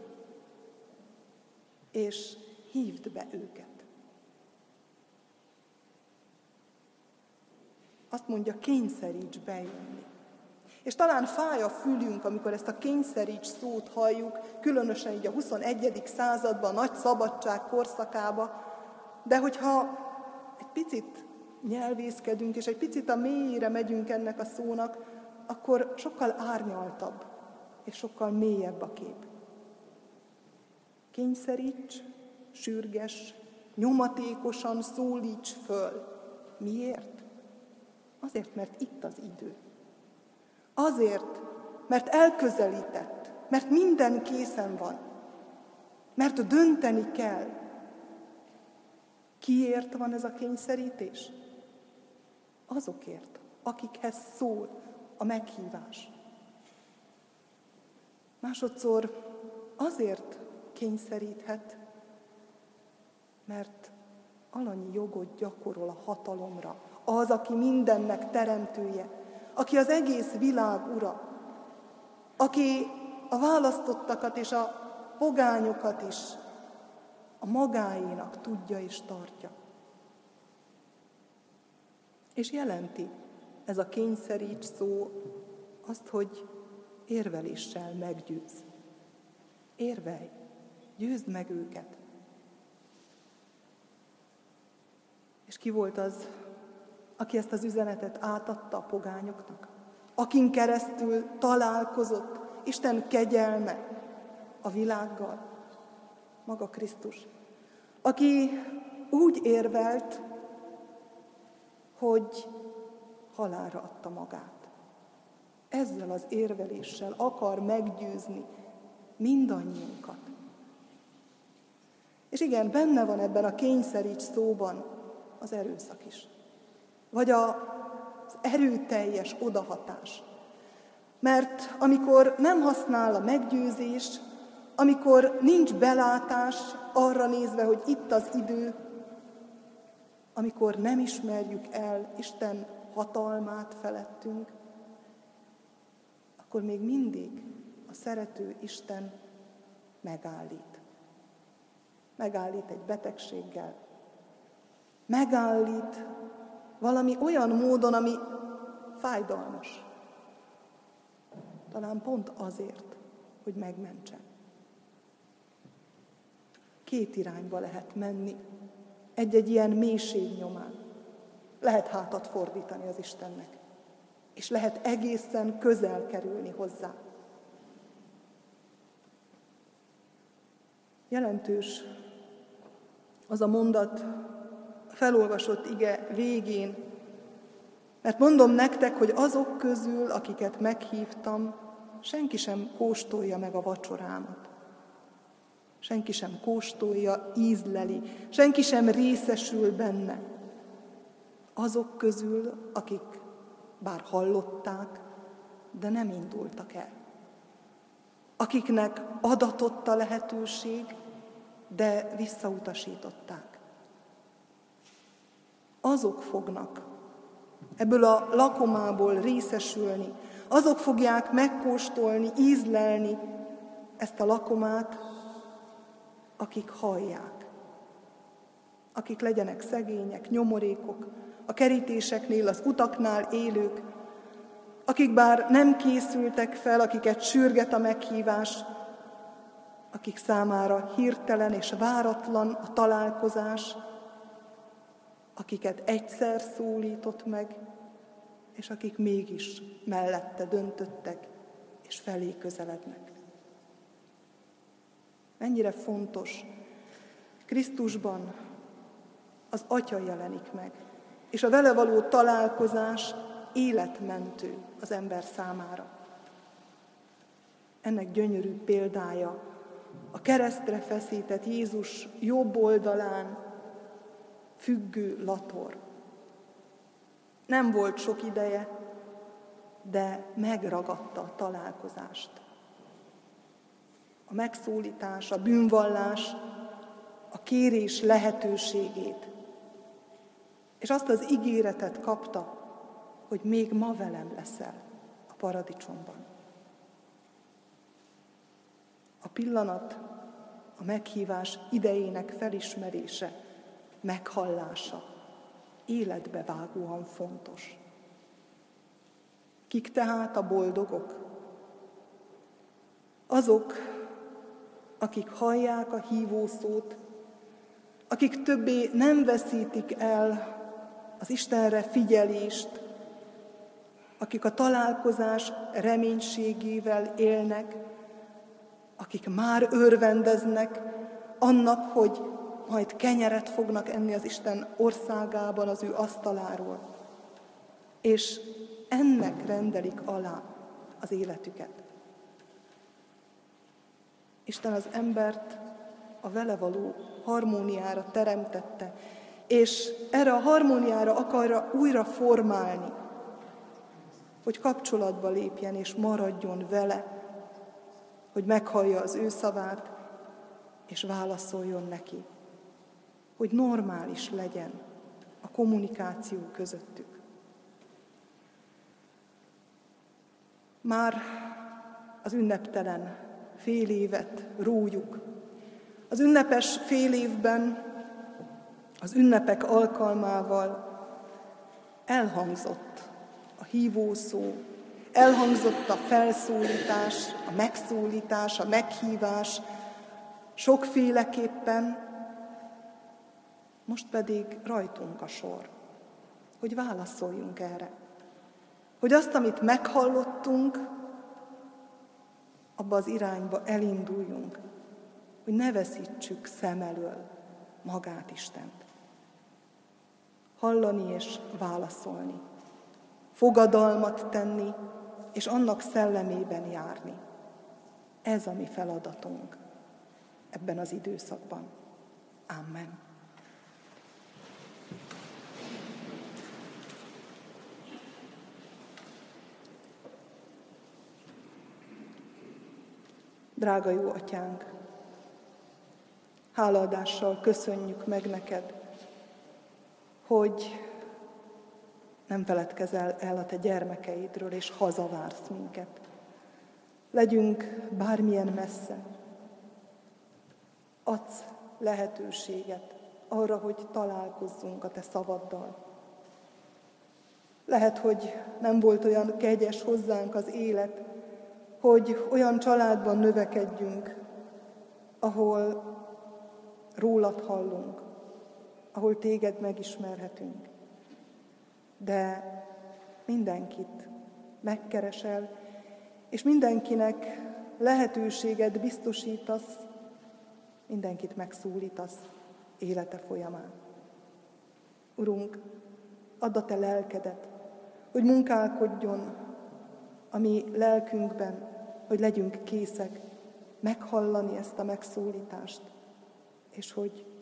és hívd be őket. Azt mondja, kényszeríts bejönni. És talán fáj a fülünk, amikor ezt a kényszeríts szót halljuk, különösen így a 21. században, a nagy szabadság korszakába, de hogyha egy picit nyelvészkedünk, és egy picit a mélyére megyünk ennek a szónak, akkor sokkal árnyaltabb, és sokkal mélyebb a kép. Kényszeríts, sürges, nyomatékosan szólíts föl. Miért? Azért, mert itt az idő. Azért, mert elközelített, mert minden készen van, mert dönteni kell. Kiért van ez a kényszerítés? Azokért, akikhez szól a meghívás. Másodszor azért kényszeríthet, mert alanyi jogot gyakorol a hatalomra. Az, aki mindennek teremtője, aki az egész világ ura, aki a választottakat és a pogányokat is a magáénak tudja és tartja. És jelenti ez a kényszeríts szó azt, hogy érveléssel meggyőz. Érvelj, győzd meg őket. És ki volt az, aki ezt az üzenetet átadta a pogányoknak? Akin keresztül találkozott Isten kegyelme a világgal? Maga Krisztus. Aki úgy érvelt, hogy halára adta magát. Ezzel az érveléssel akar meggyőzni mindannyiunkat. És igen, benne van ebben a kényszeríts szóban az erőszak is. Vagy a, az erőteljes odahatás. Mert amikor nem használ a meggyőzés, amikor nincs belátás arra nézve, hogy itt az idő, amikor nem ismerjük el Isten hatalmát felettünk, akkor még mindig a szerető Isten megállít. Megállít egy betegséggel, megállít valami olyan módon, ami fájdalmas. Talán pont azért, hogy megmentsen. Két irányba lehet menni egy-egy ilyen mélység nyomán. Lehet hátat fordítani az Istennek, és lehet egészen közel kerülni hozzá. Jelentős az a mondat felolvasott ige végén, mert mondom nektek, hogy azok közül, akiket meghívtam, senki sem kóstolja meg a vacsorámat. Senki sem kóstolja, ízleli, senki sem részesül benne. Azok közül, akik bár hallották, de nem indultak el. Akiknek adatott a lehetőség, de visszautasították. Azok fognak ebből a lakomából részesülni, azok fogják megkóstolni, ízlelni ezt a lakomát, akik hallják. Akik legyenek szegények, nyomorékok, a kerítéseknél, az utaknál élők, akik bár nem készültek fel, akiket sürget a meghívás, akik számára hirtelen és váratlan a találkozás, akiket egyszer szólított meg, és akik mégis mellette döntöttek, és felé közelednek. Mennyire fontos. Krisztusban az Atya jelenik meg, és a vele való találkozás életmentő az ember számára. Ennek gyönyörű példája a keresztre feszített Jézus jobb oldalán függő lator. Nem volt sok ideje, de megragadta a találkozást. A megszólítás, a bűnvallás, a kérés lehetőségét. És azt az ígéretet kapta, hogy még ma velem leszel a paradicsomban. A pillanat, a meghívás idejének felismerése, meghallása életbe vágóan fontos. Kik tehát a boldogok? Azok, akik hallják a hívószót, akik többé nem veszítik el az Istenre figyelést, akik a találkozás reménységével élnek, akik már örvendeznek annak, hogy majd kenyeret fognak enni az Isten országában az ő asztaláról. És ennek rendelik alá az életüket. Isten az embert a vele való harmóniára teremtette, és erre a harmóniára akarja újra formálni, hogy kapcsolatba lépjen és maradjon vele, hogy meghallja az ő szavát, és válaszoljon neki, hogy normális legyen a kommunikáció közöttük. Már az ünneptelen fél évet rójuk. Az ünnepes fél évben, az ünnepek alkalmával elhangzott a hívószó, elhangzott a felszólítás, a megszólítás, a meghívás, sokféleképpen, most pedig rajtunk a sor, hogy válaszoljunk erre. Hogy azt, amit meghallottunk, abba az irányba elinduljunk, hogy ne veszítsük szem elől magát Istent. Hallani és válaszolni, fogadalmat tenni, és annak szellemében járni. Ez a mi feladatunk ebben az időszakban. Amen. Drága jó atyánk, hálaadással köszönjük meg neked, hogy nem feledkezel el a te gyermekeidről, és hazavársz minket. Legyünk bármilyen messze, adsz lehetőséget arra, hogy találkozzunk a te szavaddal. Lehet, hogy nem volt olyan kegyes hozzánk az élet, hogy olyan családban növekedjünk, ahol rólad hallunk, ahol téged megismerhetünk. De mindenkit megkeresel, és mindenkinek lehetőséget biztosítasz, mindenkit megszólítasz élete folyamán. Urunk, add a te lelkedet, hogy munkálkodjon a mi lelkünkben, hogy legyünk készek meghallani ezt a megszólítást, és hogy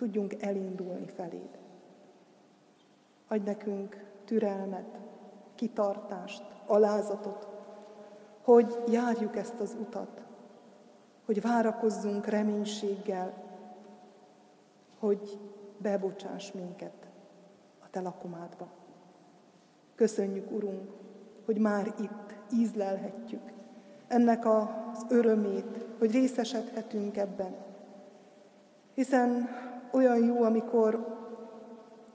tudjunk elindulni feléd. Adj nekünk türelmet, kitartást, alázatot, hogy járjuk ezt az utat, hogy várakozzunk reménységgel, hogy bebocsáss minket a Te lakomádba. Köszönjük, Urunk, hogy már itt ízlelhetjük ennek az örömét, hogy részesedhetünk ebben. Hiszen olyan jó, amikor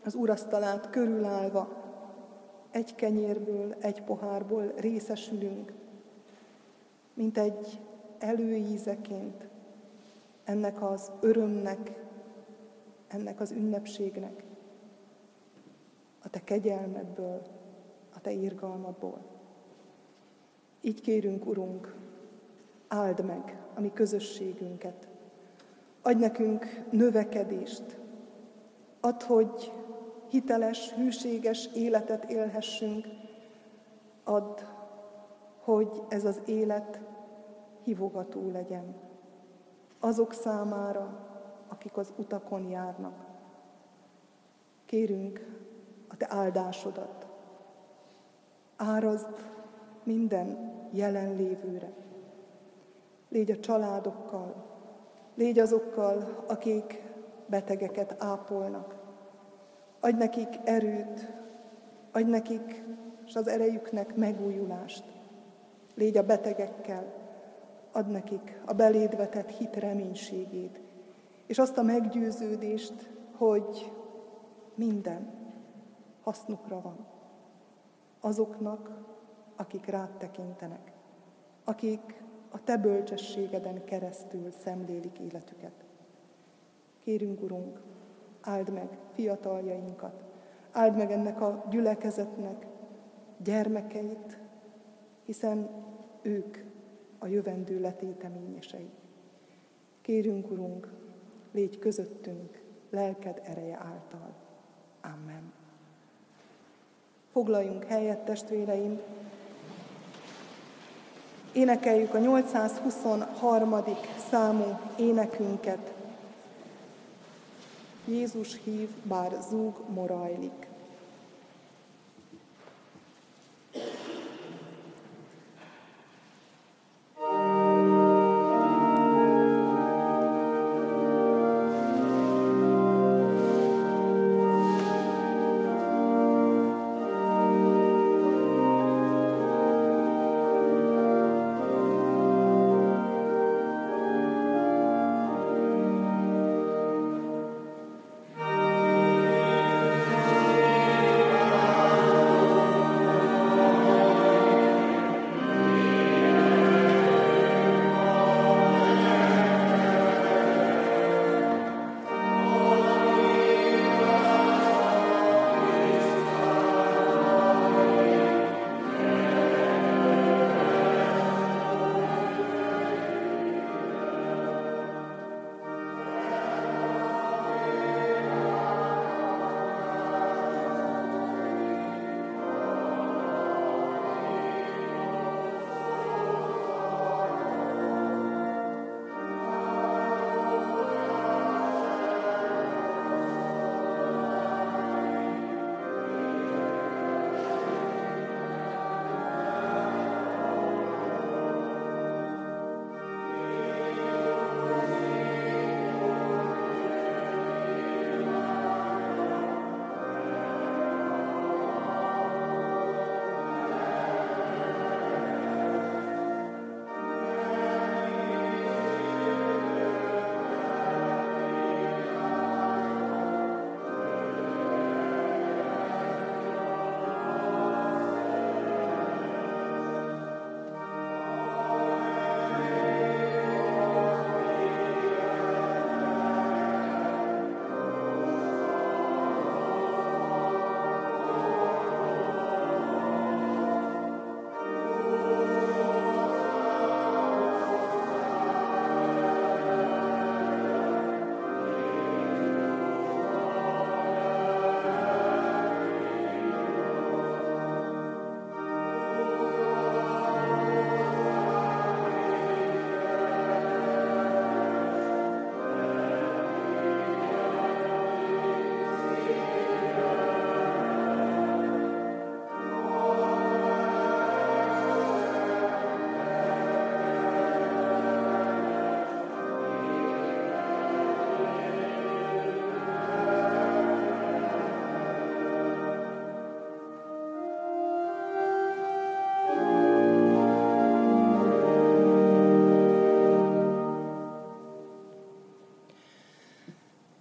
az urasztalát körülállva egy kenyérből, egy pohárból részesülünk, mint egy előízeként ennek az örömnek, ennek az ünnepségnek, a te kegyelmedből, a te irgalmadból. Így kérünk, Urunk, áld meg a mi közösségünket. Adj nekünk növekedést. Add, hogy hiteles, hűséges életet élhessünk. Add, hogy ez az élet hívogató legyen azok számára, akik az utakon járnak. Kérünk a Te áldásodat. Árazd minden jelenlévőre. Légy a családokkal, légy azokkal, akik betegeket ápolnak. Adj nekik erőt, adj nekik és az erejüknek megújulást. Légy a betegekkel, ad nekik a beléd vetett hit reménységét, és azt a meggyőződést, hogy minden hasznukra van. Azoknak, akik rád tekintenek, akik a te bölcsességeden keresztül szemlélik életüket. Kérünk, Urunk, áld meg fiataljainkat, áld meg ennek a gyülekezetnek gyermekeit, hiszen ők a jövendő letéteményesei. Kérünk, Urunk, légy közöttünk, lelked ereje által. Amen. Foglaljunk helyet, testvéreim, Énekeljük a 823. számú énekünket. Jézus hív, bár zúg morajlik.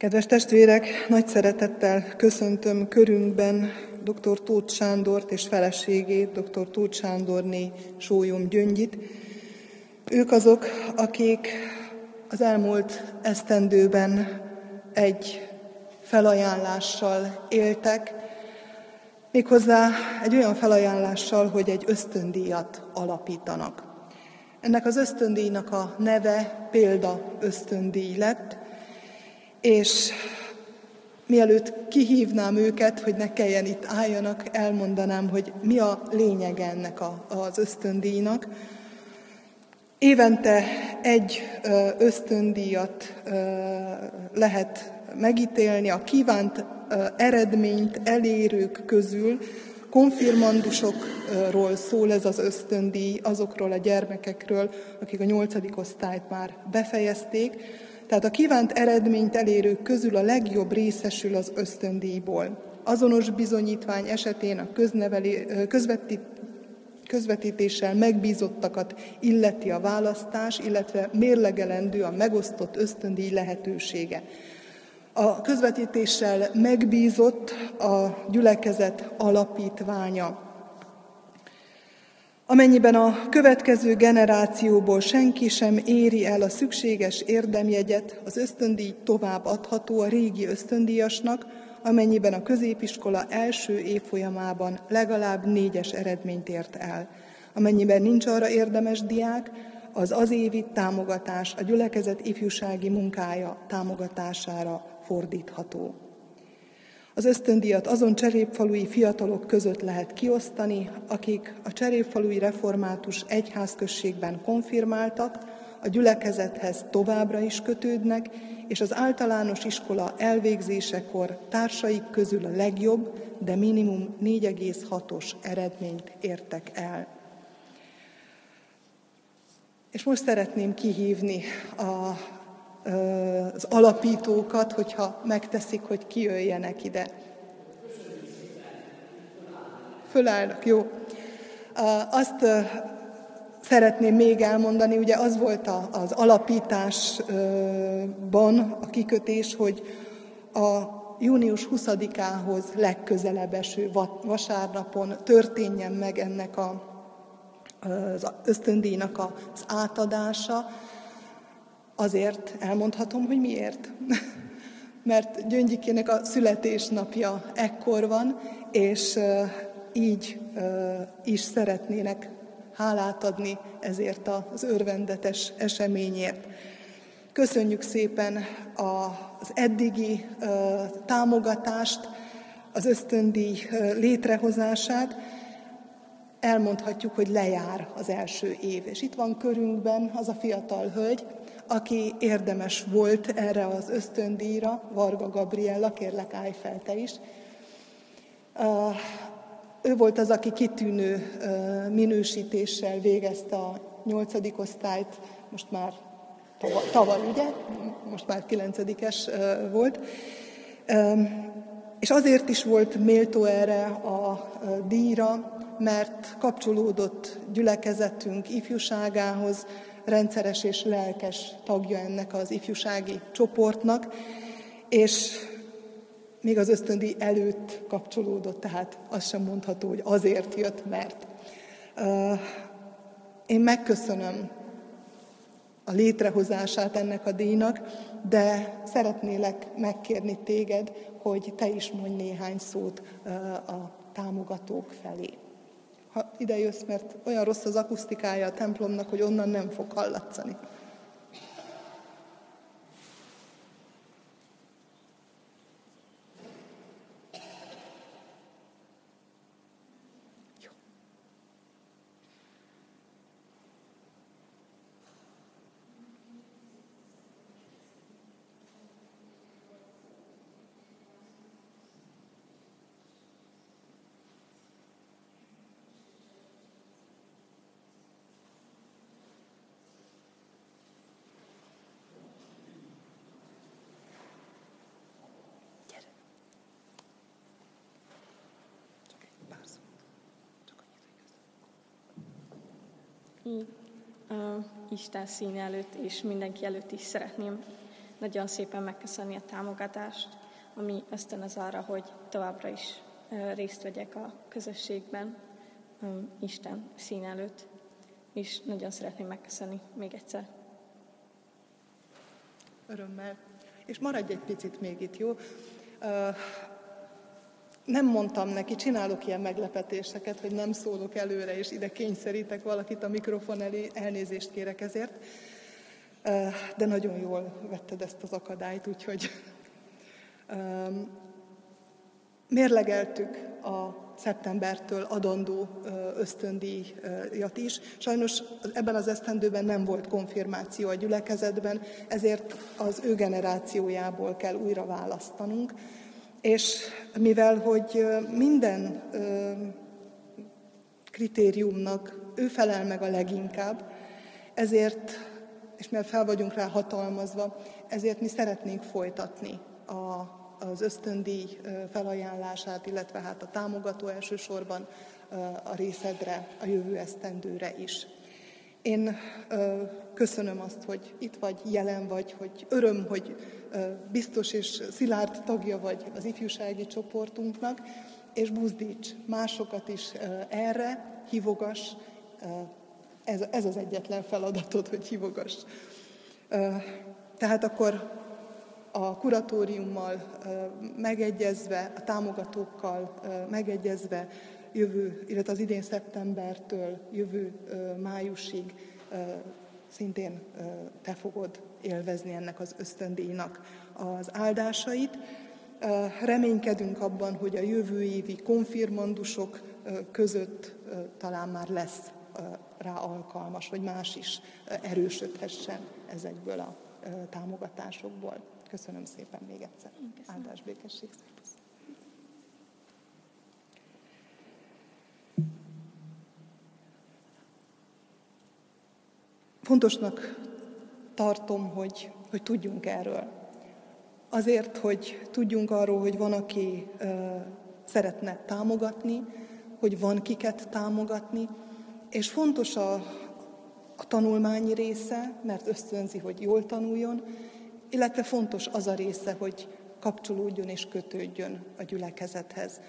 Kedves testvérek, nagy szeretettel köszöntöm körünkben dr. Tóth Sándort és feleségét, dr. Tóth Sándorné Sólyom Gyöngyit. Ők azok, akik az elmúlt esztendőben egy felajánlással éltek, méghozzá egy olyan felajánlással, hogy egy ösztöndíjat alapítanak. Ennek az ösztöndíjnak a neve példa ösztöndíj lett, és mielőtt kihívnám őket, hogy ne kelljen itt álljanak, elmondanám, hogy mi a lényeg ennek a, az ösztöndíjnak. Évente egy ösztöndíjat lehet megítélni a kívánt eredményt elérők közül, konfirmandusokról szól ez az ösztöndíj, azokról a gyermekekről, akik a nyolcadik osztályt már befejezték, tehát a kívánt eredményt elérők közül a legjobb részesül az ösztöndíjból. Azonos bizonyítvány esetén a közvetít, közvetítéssel megbízottakat illeti a választás, illetve mérlegelendő a megosztott ösztöndíj lehetősége. A közvetítéssel megbízott a gyülekezet alapítványa. Amennyiben a következő generációból senki sem éri el a szükséges érdemjegyet, az ösztöndíj tovább adható a régi ösztöndíjasnak, amennyiben a középiskola első évfolyamában legalább négyes eredményt ért el. Amennyiben nincs arra érdemes diák, az az évi támogatás a gyülekezet ifjúsági munkája támogatására fordítható. Az ösztöndíjat azon cserépfalui fiatalok között lehet kiosztani, akik a cserépfalui református egyházközségben konfirmáltak, a gyülekezethez továbbra is kötődnek, és az általános iskola elvégzésekor társaik közül a legjobb, de minimum 4,6-os eredményt értek el. És most szeretném kihívni a, az alapítókat, hogyha megteszik, hogy kijöjjenek ide. Fölállnak, jó. Azt szeretném még elmondani, ugye az volt az alapításban a kikötés, hogy a június 20-ához legközelebb eső vasárnapon történjen meg ennek a, az ösztöndíjnak az átadása. Azért elmondhatom, hogy miért. Mert Gyöngyikének a születésnapja ekkor van, és így is szeretnének hálát adni ezért az örvendetes eseményért. Köszönjük szépen az eddigi támogatást, az ösztöndíj létrehozását. Elmondhatjuk, hogy lejár az első év. És itt van körünkben az a fiatal hölgy, aki érdemes volt erre az ösztöndíjra, Varga Gabriella, kérlek állj fel te is. Ő volt az, aki kitűnő minősítéssel végezte a nyolcadik osztályt, most már tavaly, ugye? Most már kilencedikes volt. És azért is volt méltó erre a díjra, mert kapcsolódott gyülekezetünk ifjúságához, rendszeres és lelkes tagja ennek az ifjúsági csoportnak, és még az ösztöndi előtt kapcsolódott, tehát azt sem mondható, hogy azért jött, mert. Én megköszönöm a létrehozását ennek a díjnak, de szeretnélek megkérni téged, hogy te is mondj néhány szót a támogatók felé. Ha ide jössz, mert olyan rossz az akusztikája a templomnak, hogy onnan nem fog hallatszani. így uh, Isten szín előtt és mindenki előtt is szeretném nagyon szépen megköszönni a támogatást, ami ösztönöz arra, hogy továbbra is részt vegyek a közösségben Isten szín előtt, és nagyon szeretném megköszönni még egyszer. Örömmel. És maradj egy picit még itt, jó? Nem mondtam neki, csinálok ilyen meglepetéseket, hogy nem szólok előre, és ide kényszerítek valakit a mikrofon elé, elnézést kérek ezért. De nagyon jól vetted ezt az akadályt, úgyhogy mérlegeltük a szeptembertől adandó ösztöndíjat is. Sajnos ebben az esztendőben nem volt konfirmáció a gyülekezetben, ezért az ő generációjából kell újra választanunk. És mivel, hogy minden kritériumnak ő felel meg a leginkább, ezért, és mivel fel vagyunk rá hatalmazva, ezért mi szeretnénk folytatni a, az ösztöndíj felajánlását, illetve hát a támogató elsősorban a részedre, a jövő esztendőre is. Én köszönöm azt, hogy itt vagy, jelen vagy, hogy öröm, hogy biztos és szilárd tagja vagy az ifjúsági csoportunknak, és buzdíts másokat is erre, hívogass, ez, ez az egyetlen feladatod, hogy hívogass. Tehát akkor a kuratóriummal megegyezve, a támogatókkal megegyezve, jövő, illetve az idén szeptembertől jövő májusig szintén te fogod élvezni ennek az ösztöndíjnak az áldásait. Reménykedünk abban, hogy a jövő évi konfirmandusok között talán már lesz rá alkalmas, hogy más is erősödhessen ezekből a támogatásokból. Köszönöm szépen még egyszer. Áldás békesség. Fontosnak tartom, hogy, hogy tudjunk erről. Azért, hogy tudjunk arról, hogy van, aki ö, szeretne támogatni, hogy van kiket támogatni, és fontos a, a tanulmányi része, mert ösztönzi, hogy jól tanuljon, illetve fontos az a része, hogy kapcsolódjon és kötődjön a gyülekezethez.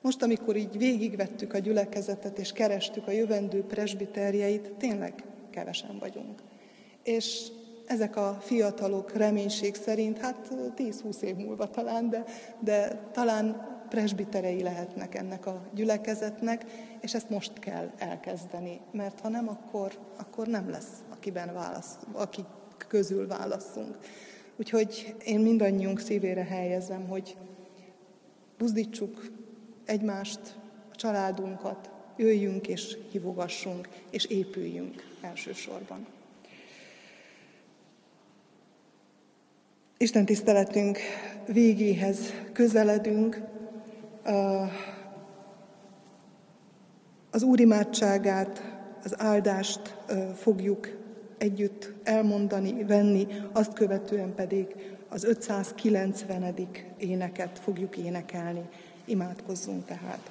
Most, amikor így végigvettük a gyülekezetet és kerestük a jövendő presbiterjeit, tényleg kevesen vagyunk. És ezek a fiatalok reménység szerint, hát 10-20 év múlva talán, de, de talán presbiterei lehetnek ennek a gyülekezetnek, és ezt most kell elkezdeni, mert ha nem, akkor, akkor nem lesz, akiben válasz, akik közül válaszunk. Úgyhogy én mindannyiunk szívére helyezem, hogy buzdítsuk egymást, a családunkat, jöjjünk és hívogassunk, és épüljünk elsősorban. Isten tiszteletünk végéhez közeledünk. Az Úr imádságát, az áldást fogjuk együtt elmondani, venni, azt követően pedig az 590. éneket fogjuk énekelni. Imádkozzunk tehát.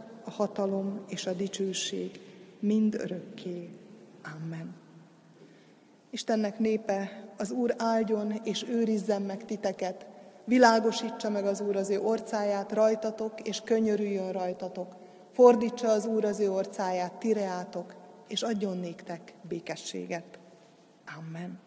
a hatalom és a dicsőség mind örökké. Amen. Istennek népe, az Úr áldjon és őrizzen meg titeket, világosítsa meg az Úr az ő orcáját rajtatok, és könyörüljön rajtatok. Fordítsa az Úr az ő orcáját tireátok, és adjon néktek békességet. Amen.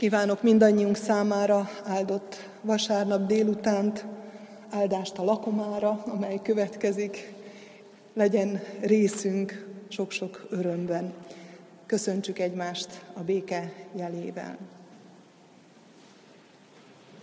Kívánok mindannyiunk számára áldott vasárnap délutánt, áldást a lakomára, amely következik, legyen részünk sok-sok örömben. Köszöntsük egymást a béke jelével.